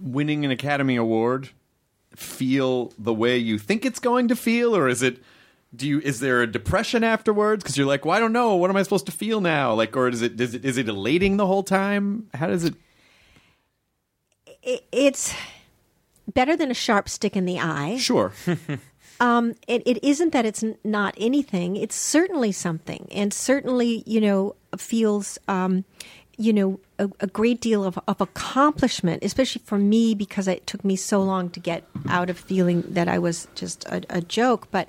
winning an Academy Award feel the way you think it's going to feel, or is it? Do you is there a depression afterwards because you're like, well, I don't know, what am I supposed to feel now? Like, or is it is it is it elating the whole time? How does it? it it's better than a sharp stick in the eye. Sure, um, it, it isn't that it's not anything. It's certainly something, and certainly, you know, feels, um, you know, a, a great deal of, of accomplishment, especially for me because it took me so long to get out of feeling that I was just a, a joke. But,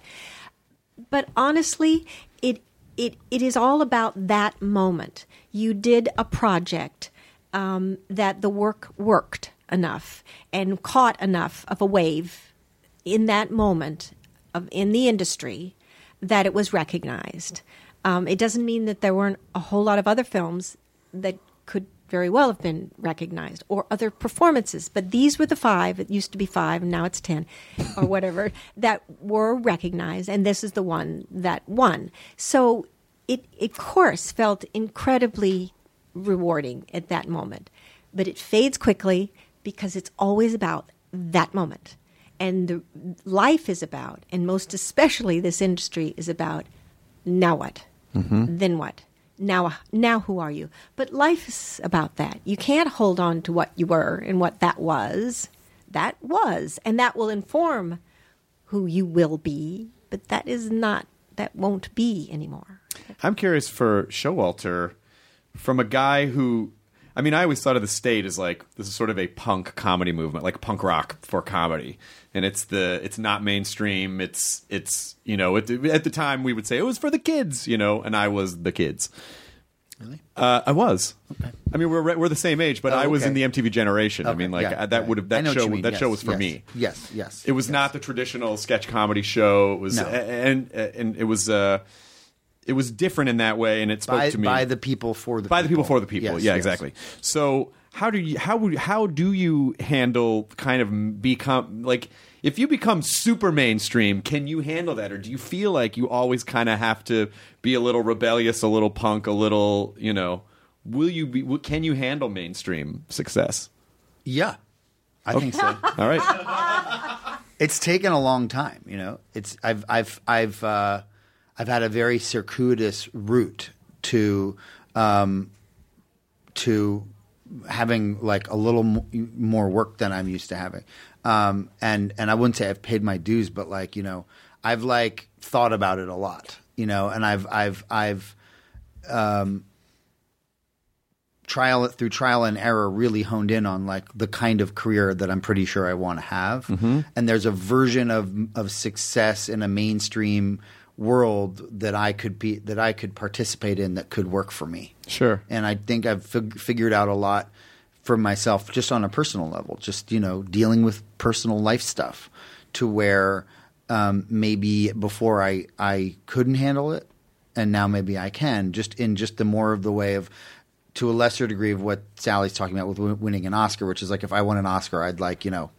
but honestly, it it it is all about that moment. You did a project um, that the work worked enough and caught enough of a wave in that moment of in the industry that it was recognized. Um, it doesn't mean that there weren't a whole lot of other films that could very well have been recognized or other performances, but these were the five. It used to be five, and now it's ten, or whatever that were recognized, and this is the one that won. So it, of course, felt incredibly rewarding at that moment, but it fades quickly because it's always about that moment. And the life is about, and most especially this industry is about now what? Mm-hmm. Then what? Now, now who are you? But life is about that. You can't hold on to what you were and what that was. That was, and that will inform who you will be. But that is not. That won't be anymore. I'm curious for Showalter from a guy who. I mean, I always thought of the state as like this is sort of a punk comedy movement, like punk rock for comedy, and it's the it's not mainstream. It's it's you know at the, at the time we would say it was for the kids, you know, and I was the kids. Really? Uh, I was. Okay. I mean, we're we're the same age, but Oh, I was okay. in the MTV generation. I mean, like yeah, uh, that would have that show that Yes, show was for yes. me. Yes, yes. It was yes. not the traditional sketch comedy show. It was No. and and it was uh, it was different in that way, and it spoke by, to me by the people for the by the people people for the people. Yes, yeah, yes. exactly. So how do you how would how do you handle kind of become like if you become super mainstream? Can you handle that, or do you feel like you always kind of have to be a little rebellious, a little punk, a little you know? Will you be? Can you handle mainstream success? Yeah, I think so. All right. it's taken a long time. You know, it's I've I've I've uh, I've had a very circuitous route to um, to having like a little m- more work than I'm used to having. Um, and and I wouldn't say I've paid my dues, but like you know, I've like thought about it a lot. You know, and I've I've I've um, trial through trial and error really honed in on like the kind of career that I'm pretty sure I want to have. And there's a version of of success in a mainstream world that I could be that I could participate in that could work for me. Sure. And I think I've fig- figured out a lot for myself just on a personal level, just you know, dealing with personal life stuff to where um, maybe before I I couldn't handle it, and now maybe I can. Just in just the more of the way of to a lesser degree of what Sally's talking about with w- winning an Oscar, which is like if I won an Oscar, I'd like you know.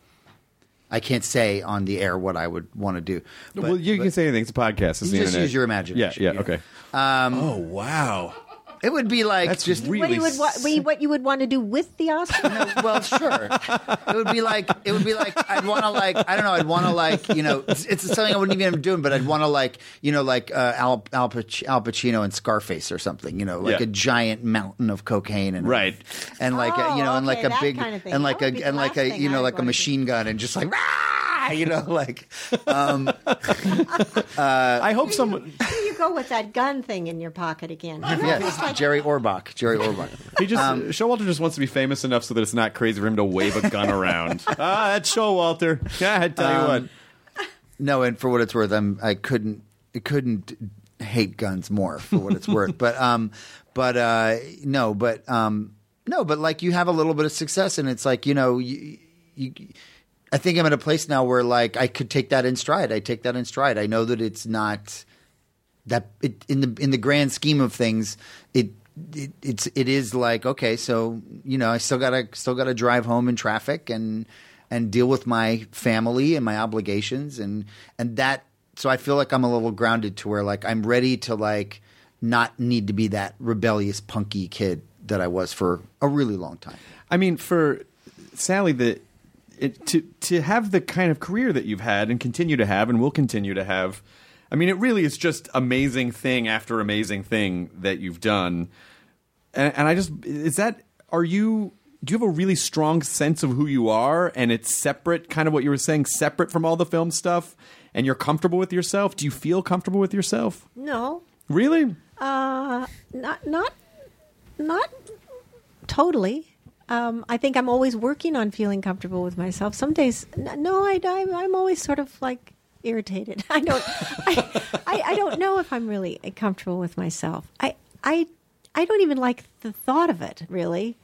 I can't say on the air what I would want to do. But- well, you but can say anything. It's a podcast. It's You the just internet. use your imagination. Yeah. Yeah. Yeah. Okay. Um, oh wow. It would be like That's just really what you would wa- s- what you would want to do with the Oscar? well, sure. It would be like it would be like I'd want to like I don't know. I'd want to like you know it's, it's something I wouldn't even be doing, but I'd want to like you know like uh, Al Al, Pac- Al Pacino and Scarface or something. You know, like Yeah. a giant mountain of cocaine and Right. and like a, you know Oh, and like a big kind of and like a would be the and like a you know like a machine gun and just like "Rah!" you know like um, I hope someone. Here you go with that gun thing in your pocket again. yes Jerry Orbach Jerry Orbach. He just Showalter just wants to be famous enough so that it's not crazy for him to wave a gun around. ah, that's Showalter. Yeah, I tell you what. No, and for what it's worth, I'm I couldn't I couldn't hate guns more for what it's worth. But um, but uh, no, but um, no, but like you have a little bit of success, and it's like you know you. you I think I'm at a place now where like I could take that in stride. I take that in stride. I know that it's not that it, in the in the grand scheme of things, it, it it's it is like okay, so you know I still gotta still gotta drive home in traffic and and deal with my family and my obligations and and that. So I feel like I'm a little grounded to where like I'm ready to like not need to be that rebellious punky kid that I was for a really long time. I mean, for Sally, the it, to to have the kind of career that you've had and continue to have and will continue to have. I mean, it really is just amazing thing after amazing thing that you've done. And, and I just is that are you do you have a really strong sense of who you are and it's separate kind of what you were saying separate from all the film stuff and you're comfortable with yourself do you feel comfortable with yourself No, really uh, not not not totally. Um, I think I'm always working on feeling comfortable with myself. Some days, no, I, I'm, I'm always sort of like irritated. I don't, I, I, I don't know if I'm really comfortable with myself. I, I, I don't even like the thought of it really,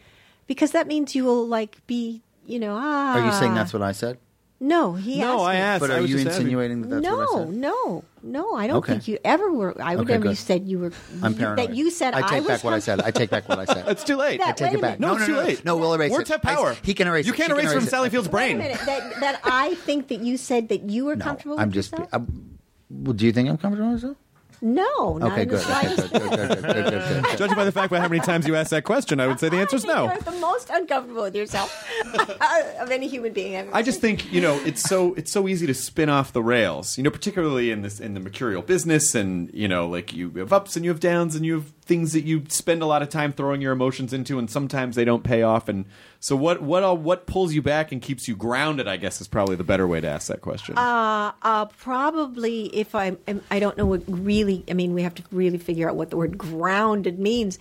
because that means you will like be, you know, ah. Are you saying that's what I said? No, he no asked i me. asked But are was you insinuating that that's no, what I said? no, no. I don't Okay. think you ever were. I would Okay, remember you good. said you were. I'm you- paranoid. That you said I take was back what I said. I take back what I said. it's too late That- I take Wait it a back. minute. No, it's too late. No, we'll erase Words it. have power. I- he can erase You it. can't He can erase from it. Sally Field's Wait a brain. minute. That, that I think that you said that you were No, comfortable. I'm with just. yourself? I'm, well, do you think I'm comfortable with myself? No, not Okay, in the good. Okay, slightest. good, good, good, good, good, good, good. Judging by the fact by how many times you asked that question, I would say the answer is no. You're the most uncomfortable with yourself uh, of any human being I've ever I just seen. think you know it's so it's so easy to spin off the rails. You know, particularly in this in the mercurial business, and you know, like you have ups and you have downs, and you have things that you spend a lot of time throwing your emotions into, and sometimes they don't pay off. And so, what what all, what pulls you back and keeps you grounded? I guess is probably the better way to ask that question. Uh, uh, probably if I'm- I don't know what really. I mean, we have to really figure out what the word grounded means.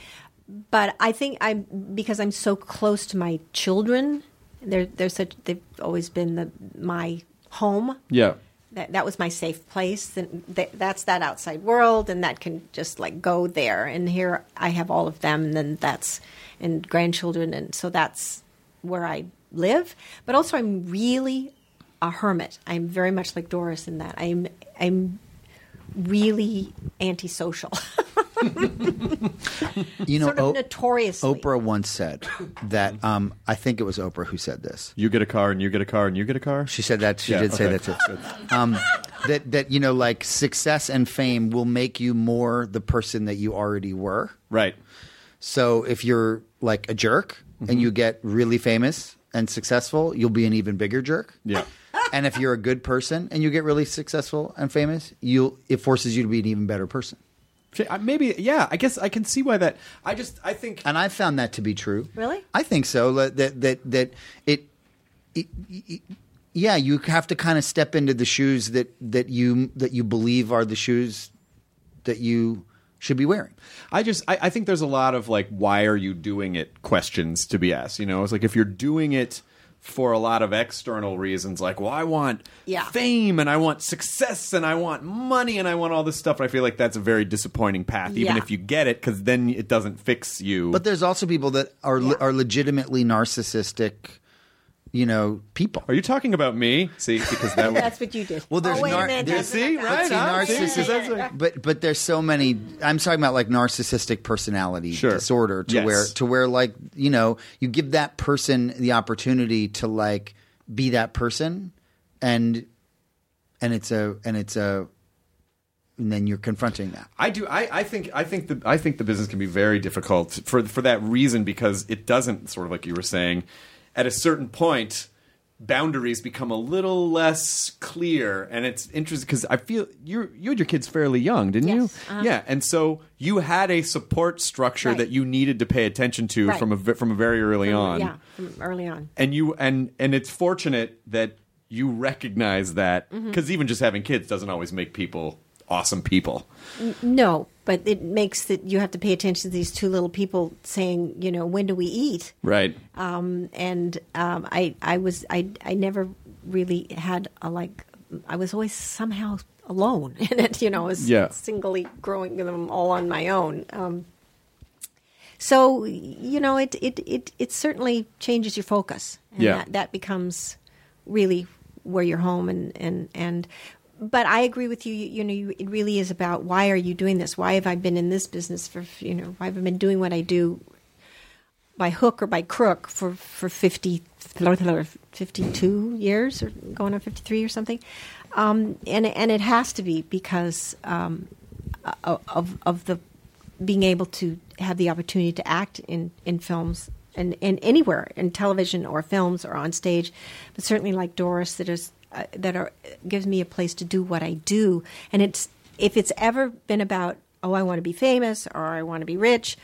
But I think I'm because I'm so close to my children. They're they're such. They've always been the my home. yeah, that that was my safe place. And th- that's that outside world, and that can just like go there. And here I have all of them, and then that's and grandchildren, and so that's where I live. But also, I'm really a hermit. I'm very much like Doris in that I'm I'm really antisocial. You know, sort of O- notoriously. Oprah once said that. Um, I think it was Oprah who said this. You get a car, and you get a car, and you get a car. She said that. She Yeah, did say that too. Um, that that you know, like success and fame will make you more the person that you already were. Right. So if you're like a jerk Mm-hmm. and you get really famous and successful, you'll be an even bigger jerk. Yeah. And if you're a good person and you get really successful and famous, you it forces you to be an even better person. Maybe, yeah. I guess I can see why that. I just, I think. And I found that to be true. Really? I think so. That that that, that it, it, it yeah, you have to kind of step into the shoes that that you that you believe are the shoes that you should be wearing. I just I, I think there's a lot of like why are you doing it questions to be asked. You know, it's like if you're doing it for a lot of external reasons, like well, I want Yeah. fame and I want success and I want money and I want all this stuff. And I feel like that's a very disappointing path, even Yeah. if you get it, because then it doesn't fix you. But there's also people that are are legitimately narcissistic, you know, people. are you talking about me? See, because that would That's what you did. Well, there's oh, nar- minute, there's- that's- see, that's- right? See, huh? See, narcissist- 'cause that's like- but but there's so many. I'm talking about like narcissistic personality Sure. disorder to Yes. where to where like you know you give that person the opportunity to like be that person, and and it's a and it's a and then you're confronting that. I do. I, I think. I think the. I think the business can be very difficult for for that reason because it doesn't sort of like you were saying. At a certain point, boundaries become a little less clear, and it's interesting because I feel you you had your kids fairly young, didn't Yes. you? Uh-huh. Yeah, and so you had a support structure Right. that you needed to pay attention to Right. from a from a very early on. Yeah, from early on. and you and and it's fortunate that you recognize that Mm-hmm. because even just having kids doesn't always make people awesome people. No, but it makes that you have to pay attention to these two little people saying, you know, when do we eat? Right. Um, and um, I, I was, I, I never really had a like. I was always somehow alone in it. You know, I was Yeah. singly growing them all on my own. Um, so you know, it, it, it, it certainly changes your focus, and Yeah. that, that becomes really where you're home and and and. But I agree with you. You, you know, it really is about why are you doing this? Why have I been in this business for you know? Why have I been doing what I do by hook or by crook for for 50, 52 years or going on 53 or something um, and and it has to be because um, of of the being able to have the opportunity to act in in films and, and anywhere in television or films or on stage but certainly like Doris that is uh, that are gives me a place to do what I do and it's if it's ever been about oh I want to be famous or I want to be rich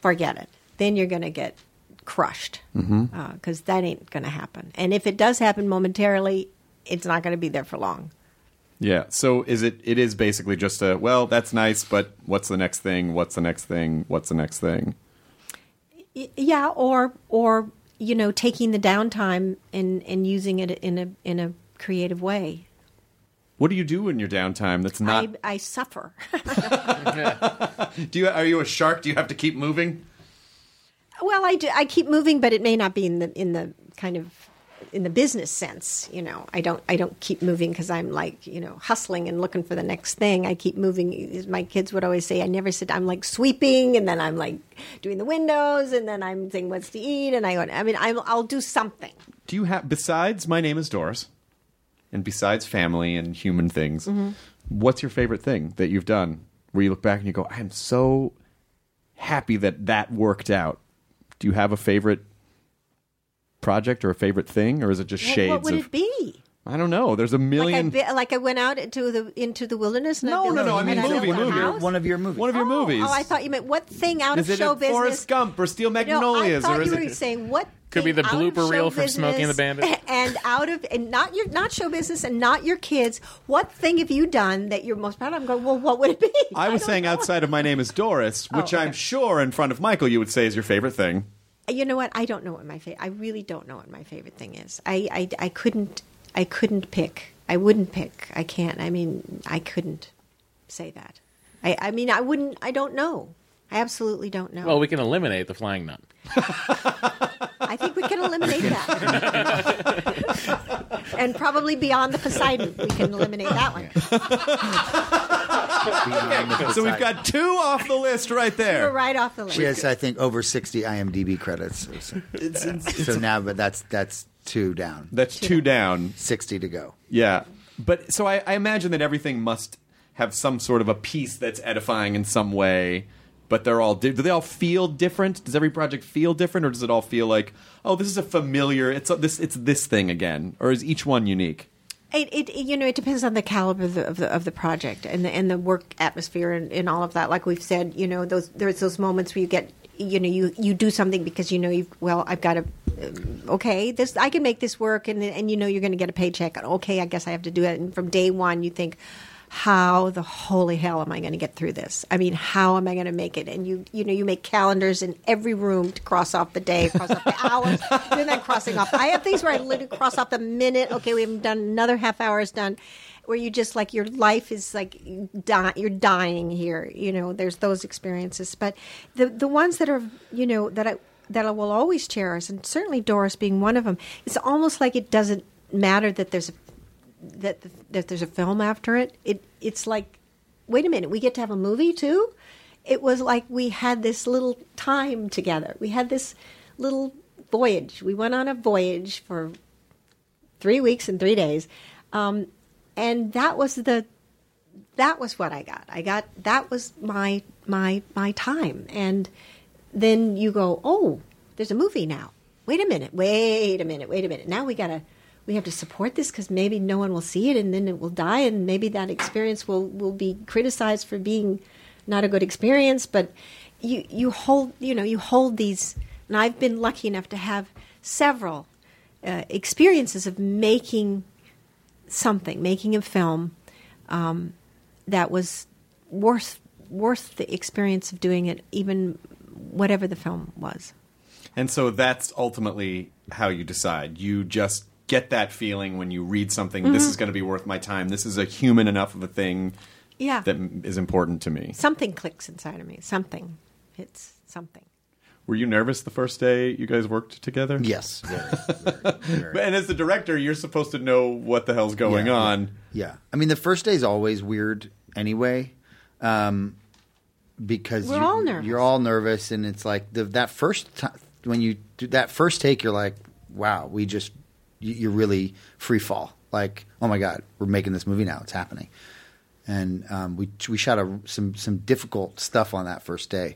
forget it then you're going to get crushed because that ain't going to happen. And if it does happen momentarily, it's not going to be there for long. Yeah. So is it? It is basically just a well. That's nice, but what's the next thing? What's the next thing? What's the next thing? Yeah, or or you know, taking the downtime and and using it in a in a creative way. What do you do in your downtime? That's not. I, I suffer. do you? Are you a shark? Do you have to keep moving? well, I do, I keep moving, but it may not be in the in the kind of in the business sense. You know, I don't I don't keep moving because I'm like you know hustling and looking for the next thing. I keep moving. My kids would always say, I never sit. I'm like sweeping, and then I'm like doing the windows, and then I'm saying what's to eat, and I go. I mean, I'm, I'll do something. Do you have besides my name is Doris, and besides family and human things? Mm-hmm. What's your favorite thing that you've done? Where you look back and you go, I am so happy that that worked out. Do you have a favorite project or a favorite thing, or is it just What- shades what would of? it be? I don't know. There's a Like I, million. like I went out into the into the wilderness. And I No, built no, no, I mean and built movie, a movie. house? One of your movies. One of your Oh, movies. Oh, I thought you meant what thing out is of it show a business? Forrest Gump or Steel Magnolias? No, I Magnolias, thought or is you were it? saying what Could be the out of blooper show reel from Smokey and the business Bandit. and out of and not your not show business and not your kids. What thing have you done that you're most proud of? I'm going. Well, what would it be? I was don't saying know. outside of my name is Doris, oh, which Oh, I'm sure in front of Michael you would say is your favorite thing. You know what? I don't know what my favorite. I really don't know what my favorite thing is. I, I, I couldn't I couldn't pick I wouldn't pick. I can't. I mean, I couldn't say that. I, I mean, I wouldn't. I don't know. I absolutely don't know. Well, we can eliminate the flying nun. I think we can eliminate that. and probably beyond the Poseidon, we can eliminate that one. Beyond So we've got two off the list right We're there. right off the list. She has, I think, over sixty IMDb credits. so now, but that's that's two down, That's two down. sixty to go. Yeah, but so I, I imagine that everything must have some sort of a piece that's edifying in some way. But they're all do they all feel different? Does every project feel different, or does it all feel like oh this is a familiar? It's a, this it's this thing again, or is each one unique? It, it you know it depends on the caliber of the of the, of the project and the and the work atmosphere and, and all of that. Like we've said, you know, those there's those moments where you get you know you you do something because you know you well I've got to um, okay this I can make this work and and you know you're going to get a paycheck. Okay, I guess I have to do it. And from day one, you think. How the holy hell am I going to get through this? I mean, how am I going to make it? And you, you know, you make calendars in every room to cross off the day, cross off the hours, doing that crossing off. I have things where I literally cross off the minute. Okay, we haven't done another half hour is done, where you just like your life is like die, you're dying here. You know, there's those experiences, but the the ones that are you know that I that I will always cherish, and certainly Doris being one of them. It's almost like it doesn't matter that there's a that that there's a film after it. It it's like, wait a minute, we get to have a movie too. It was like we had this little time together. We had this little voyage. We went on a voyage for three weeks and three days, um, and that was the that was what I got. I got that was my my my time, and then you go, oh, there's a movie now. Wait a minute, wait a minute, wait a minute. Now we gotta we have to support this because maybe no one will see it, and then it will die, and maybe that experience will will be criticized for being not a good experience. But you you hold you know you hold these, and I've been lucky enough to have several uh, experiences of making something, making a film um, that was worth worth the experience of doing it, even whatever the film was. And so that's ultimately how you decide. You just get that feeling when you read something. This is going to be worth my time. This is a human enough of a thing Yeah, that is important to me. something clicks inside of me. Something, it's something. Were you nervous the first day you guys worked together? Yes, very, very, very. And as the director, you're supposed to know what the hell's going Yeah, yeah. on. Yeah, I mean the first day is always weird anyway, um, because We're you, all nervous. You're all nervous, and it's like the, that first time when you do that first take, you're like, "Wow, we just you, you're really free fall." Like, "Oh my god, we're making this movie now; it's happening." And um, we we shot a, some some difficult stuff on that first day,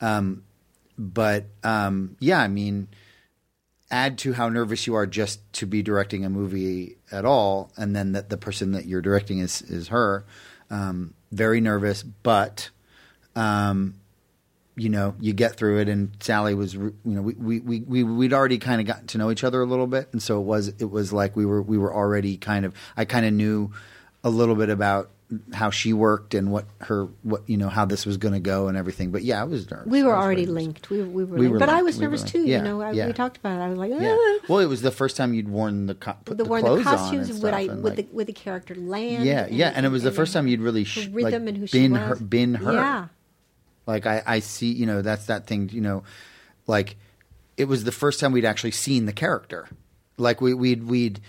um, but um, yeah, I mean add to how nervous you are just to be directing a movie at all, and then that the person that you're directing is is her. Um, very nervous, but um, you know you get through it. And Sally was, you know, we we we we- we'd already kind of gotten to know each other a little bit, and so it was it was like we were we were already kind of I kind of knew a little bit about how she worked and what her what you know how this was going to go and everything. But yeah, I was nervous. We were already nervous. linked. We, we were, We linked. were but I was nervous too. Yeah, You know, I, yeah. we talked about it. I was like, Yeah. "Ah." Well, it was the first time you'd worn the co- put the, the, clothes the on costumes and would I and, would like- the would the character land? yeah, yeah, and it was the first time you'd really sh- rhythm like and who she been was. her, been her. Yeah, Like I, I see, you know, that's that thing, you know, like it was the first time we'd actually seen the character. Like we, we'd, we'd,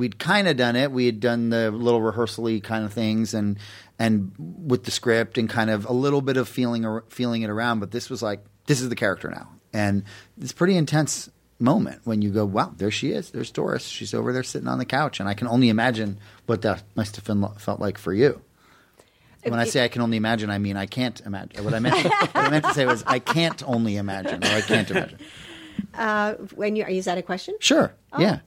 we'd kind of done it. We had done the little rehearsal kind of things and, and with the script and kind of a little bit of feeling, ar- feeling it around. But this was like, this is the character now. And it's pretty intense moment when you go, wow, there she is. There's Doris. She's over there sitting on the couch. And I can only imagine what that must have felt like for you. When I say I can only imagine, I mean I can't imagine. What I meant, what I meant to say was I can't only imagine, or I can't imagine. uh, when you is that a question? Sure, Oh. yeah,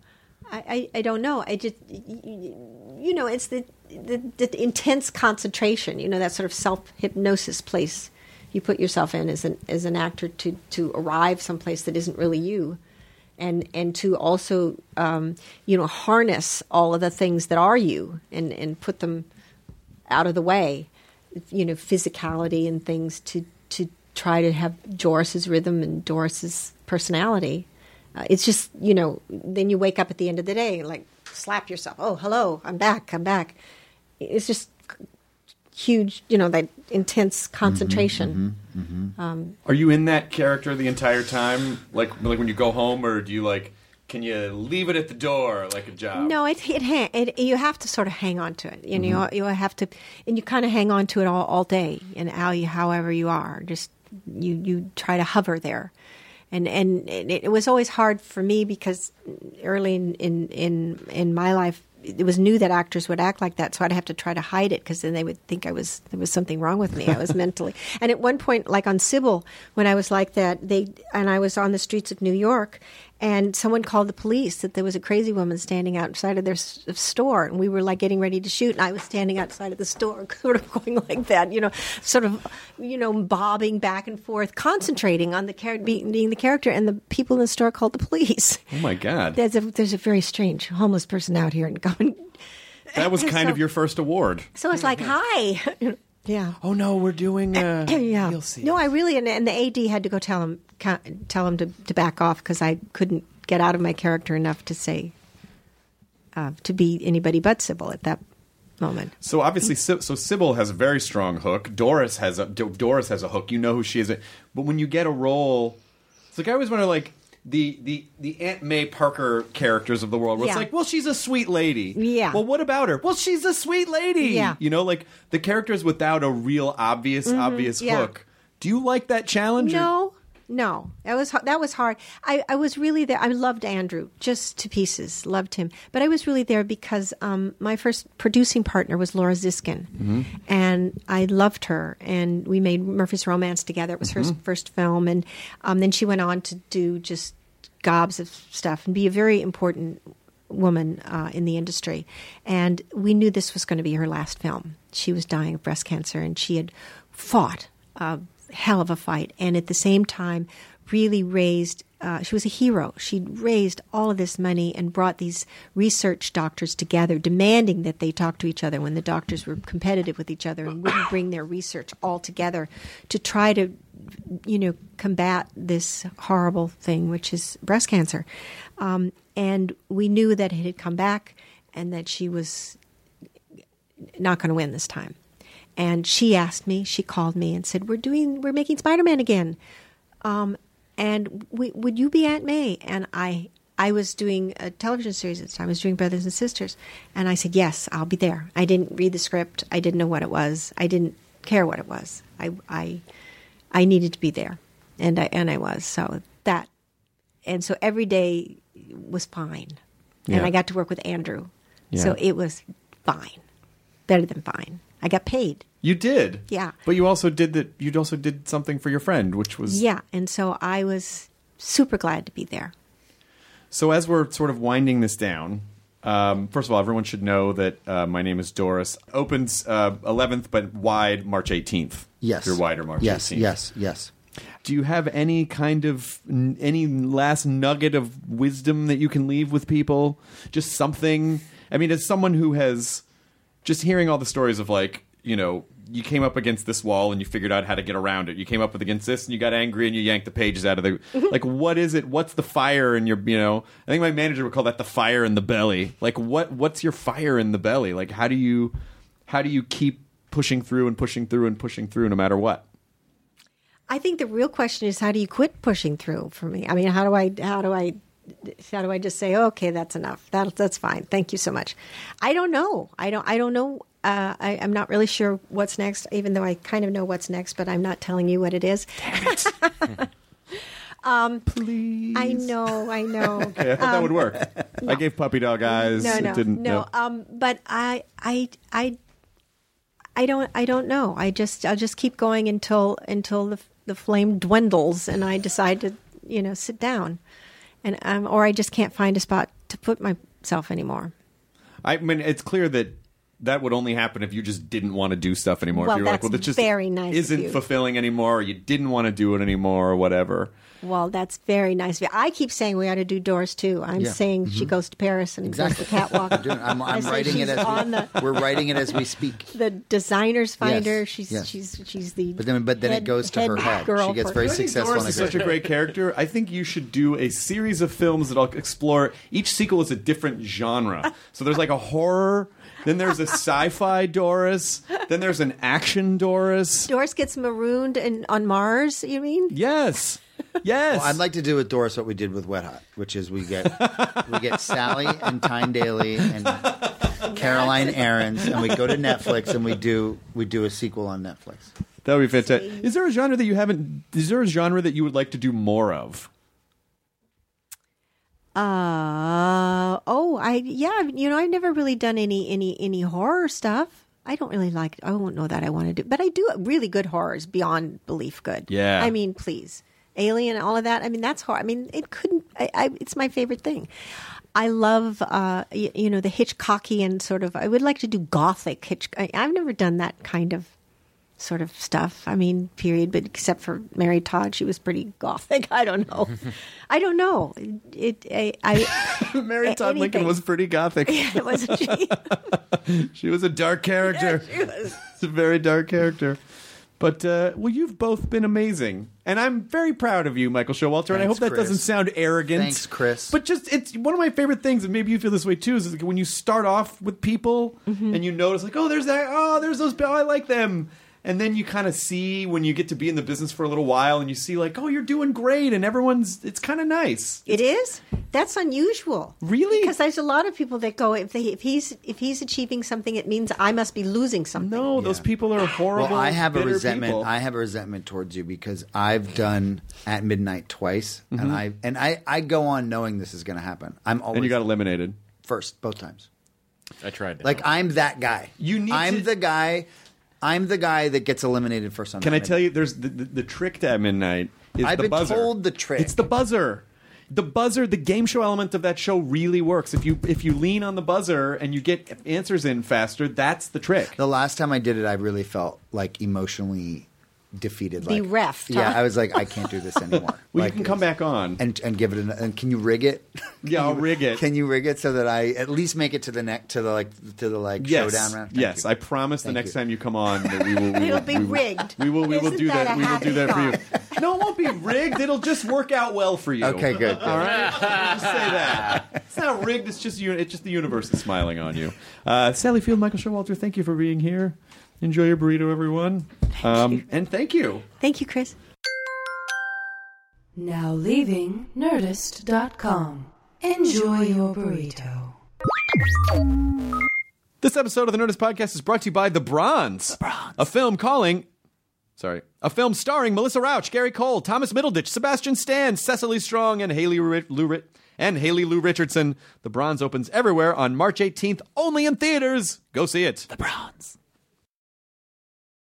I, I, I don't know. I just, you know, it's the, the, the intense concentration, you know, that sort of self hypnosis place you put yourself in as an, as an actor to, to arrive someplace that isn't really you. And, and to also, um, you know, harness all of the things that are you and, and put them out of the way, you know, physicality and things to, to try to have Doris's rhythm and Doris's personality. Uh, it's just, you know, then you wake up at the end of the day like, slap yourself. Oh, hello, I'm back. I'm back. It's just huge. You know that intense mm-hmm, concentration. Mm-hmm, mm-hmm. Um, are you in that character the entire time? Like like when you go home, or do you like? Can you leave it at the door like a job? No, it it, hang, it you have to sort of hang on to it. You know, you have to, and you kind of hang on to it all, all day, and how you, however you are, just you you try to hover there, and and it, was always hard for me because early in in in, in my life. It was new that actors would act like that, so I'd have to try to hide it because then they would think I was there was something wrong with me. I was mentally, and at one point, like on Sybil, when I was like that, they and I was on the streets of New York, and someone called the police that there was a crazy woman standing outside of their s- store and we were like getting ready to shoot and i was standing outside of the store sort of going like that you know sort of you know bobbing back and forth concentrating on the character being, being the character and the people in the store called the police. Oh my god, there's a there's a very strange homeless person out here and going that was kind So- of your first award. so it's like hi yeah Oh no, we're doing. Uh, yeah. You'll see. No, I really and, and the AD had to go tell him tell him to, to back off because I couldn't get out of my character enough to say uh, to be anybody but Sybil at that moment. So obviously, Sy- so Sybil has a very strong hook. Doris has a Doris has a hook. You know who she is. But when you get a role, it's like I always wonder, like the the the Aunt May Parker characters of the world. Where it's Yeah. like, well, she's a sweet lady. Yeah. Well, what about her? Well, she's a sweet lady. Yeah. You know, like the characters without a real obvious obvious Mm-hmm. yeah. hook. Do you like that challenge? or- No, no, that was that was hard. I, I was really there. I loved Andrew just to pieces, loved him. But I was really there because um, my first producing partner was Laura Ziskin, and I loved her. And we made Murphy's Romance together. It was her first film, and um, then she went on to do just gobs of stuff and be a very important woman uh, in the industry. And we knew this was going to be her last film. She was dying of breast cancer, and she had fought a hell of a fight, and at the same time, really raised. Uh, she was a hero. She raised all of this money and brought these research doctors together, demanding that they talk to each other when the doctors were competitive with each other and wouldn't bring their research all together to try to, you know, combat this horrible thing, which is breast cancer. Um, and we knew that it had come back and that she was not going to win this time. And she asked me, she called me and said, "We're doing, we're making Spider-Man again, um, and we, would you be Aunt May?" And I, I was doing a television series at the time. I was doing Brothers and Sisters, and I said, "Yes, I'll be there." I didn't read the script. I didn't know what it was. I didn't care what it was. I, I, I needed to be there, and I and I was. So that, and so every day was fine, and Yeah. I got to work with Andrew, Yeah. so it was fine, better than fine. I got paid. You did. Yeah. But you also did that. You also did something for your friend, which was Yeah, and so I was super glad to be there. So as we're sort of winding this down, um, first of all, everyone should know that uh, my name is Doris. Opens uh, 11th, but wide March 18th. Yes. your wider March Yes, 18th. yes, yes. Do you have any kind of n- any last nugget of wisdom that you can leave with people? Just something. I mean, as someone who has just hearing all the stories of like, you know, you came up against this wall and you figured out how to get around it. You came up against this and you got angry and you yanked the pages out of the mm-hmm. like what is it? What's the fire in your, you know, I think my manager would call that the fire in the belly. Like what what's your fire in the belly? Like how do you how do you keep pushing through and pushing through and pushing through no matter what? I think the real question is how do you quit pushing through for me? I mean, how do I how do I how do I just say okay, that's enough. That that's fine. Thank you so much. I don't know. I don't I don't know. Uh, I, I'm not really sure what's next, even though I kind of know what's next, but I'm not telling you what it is. Please. I know, I know. I thought that would work. I gave puppy dog eyes. no, It no, didn't. no. Um, but I, I, I, I don't, I don't know. I just, I'll just keep going until until the the flame dwindles, and I decide to, you know, sit down, and um, or I just can't find a spot to put myself anymore. I mean, it's clear that that would only happen if you just didn't want to do stuff anymore. Well, if you were like, that's well, this just very nice isn't you. fulfilling anymore, or you didn't want to do it anymore, or whatever. Well, that's very nice. of you. I keep saying we ought to do Doris too. I'm Yeah. saying she mm-hmm. goes to Paris and Exactly. does the catwalk. Doing- I'm, I I'm say writing it she's as on we, the we're writing it as we speak. the designers finder. She's yes. she's she's the. But then, but then it head- goes to her head. girl She gets for- very I think successful. Doris in a is such a great- great character. I think you should do a series of films that I'll explore. Each sequel is a different genre. So there's like a horror, then there's a sci-fi Doris, then there's an action Doris. Doris gets marooned in, on Mars. You mean? Yes, yes. Well, I'd like to do with Doris what we did with Wet Hot, which is we get we get Sally and Tyne Daly and Caroline Aaron's, and we go to Netflix and we do we do a sequel on Netflix. that would be fantastic. Is there a genre that you haven't? Is there a genre that you would like to do more of? Uh oh, I yeah, you know, I've never really done any any any horror stuff. I don't really like. I won't know that I want to do, but I do really good horrors beyond belief. Good. Yeah. I mean, please, Alien, all of that. I mean, that's horror. I mean, it couldn't. I, I it's my favorite thing. I love, uh, you, you know, the Hitchcockian sort of. I would like to do gothic Hitch. I, I've never done that kind of sort of stuff. I mean, period. But except for Mary Todd, she was pretty gothic. I don't know. I don't know. It. I. I Mary a- Todd Lincoln was pretty gothic. it wasn't she. She was a dark character. It's a very dark character. But uh, well, you've both been amazing, and I'm very proud of you, Michael Showalter. and I hope that Chris. doesn't sound arrogant. Thanks, Chris. But just it's one of my favorite things, and maybe you feel this way too. Is like when you start off with people Mm-hmm. and you notice, like, oh, there's that, oh, there's those, oh, I like them. And then you kind of see when you get to be in the business for a little while, and you see like, oh, you're doing great, and everyone's. It's kind of nice. It is. That's unusual. Really? Because there's a lot of people that go if they if he's if he's achieving something, it means I must be losing something. No, those people are horrible. Well, I have a resentment. people. I have a resentment towards you because I've done at midnight twice, and mm-hmm. I and I, I go on knowing this is going to happen. I'm always and you got eliminated. first both times. I tried. To Like I'm that guy. You need I'm to- the guy. I'm the guy that gets eliminated first on. Can I tell you? There's the, the, the trick to at midnight is I've the been buzzer. told the trick. It's the buzzer. The buzzer, the game show element of that show really works. If you if you lean on the buzzer and you get answers in faster, that's the trick. The last time I did it, I really felt like emotionally defeated. Like, Bereft, Yeah, huh? I was like, I can't do this anymore. Well, like, you can come back on. and and give it. An, and can you rig it? Yeah, I'll rig it. Can you rig it so that I at least make it to the neck to the like to the like yes, showdown round? Thank yes. you. I promise the next you. time you come on that we will. We It'll will, be we will- rigged. We will. We will Isn't do that that. We will do happy that for you. No, it won't be rigged. It'll just work out well for you. Okay, good. All right, just say that. It's not rigged. It's just you. It's just the universe is smiling on you. Uh, Sally Field, Michael Showalter. Thank you for being here. Enjoy your burrito, everyone. Um, and thank you. Thank you, Chris. Now leaving Nerdist.com. Enjoy your burrito. This episode of the Nerdist Podcast is brought to you by The Bronze. The Bronze. A film calling. Sorry. A film starring Melissa Rauch, Gary Cole, Thomas Middleditch, Sebastian Stan, Cecily Strong, and Haley Ri- Lou Ri- and Haley Lu Richardson. The Bronze opens everywhere on March 18th, only in theaters. Go see it. The Bronze.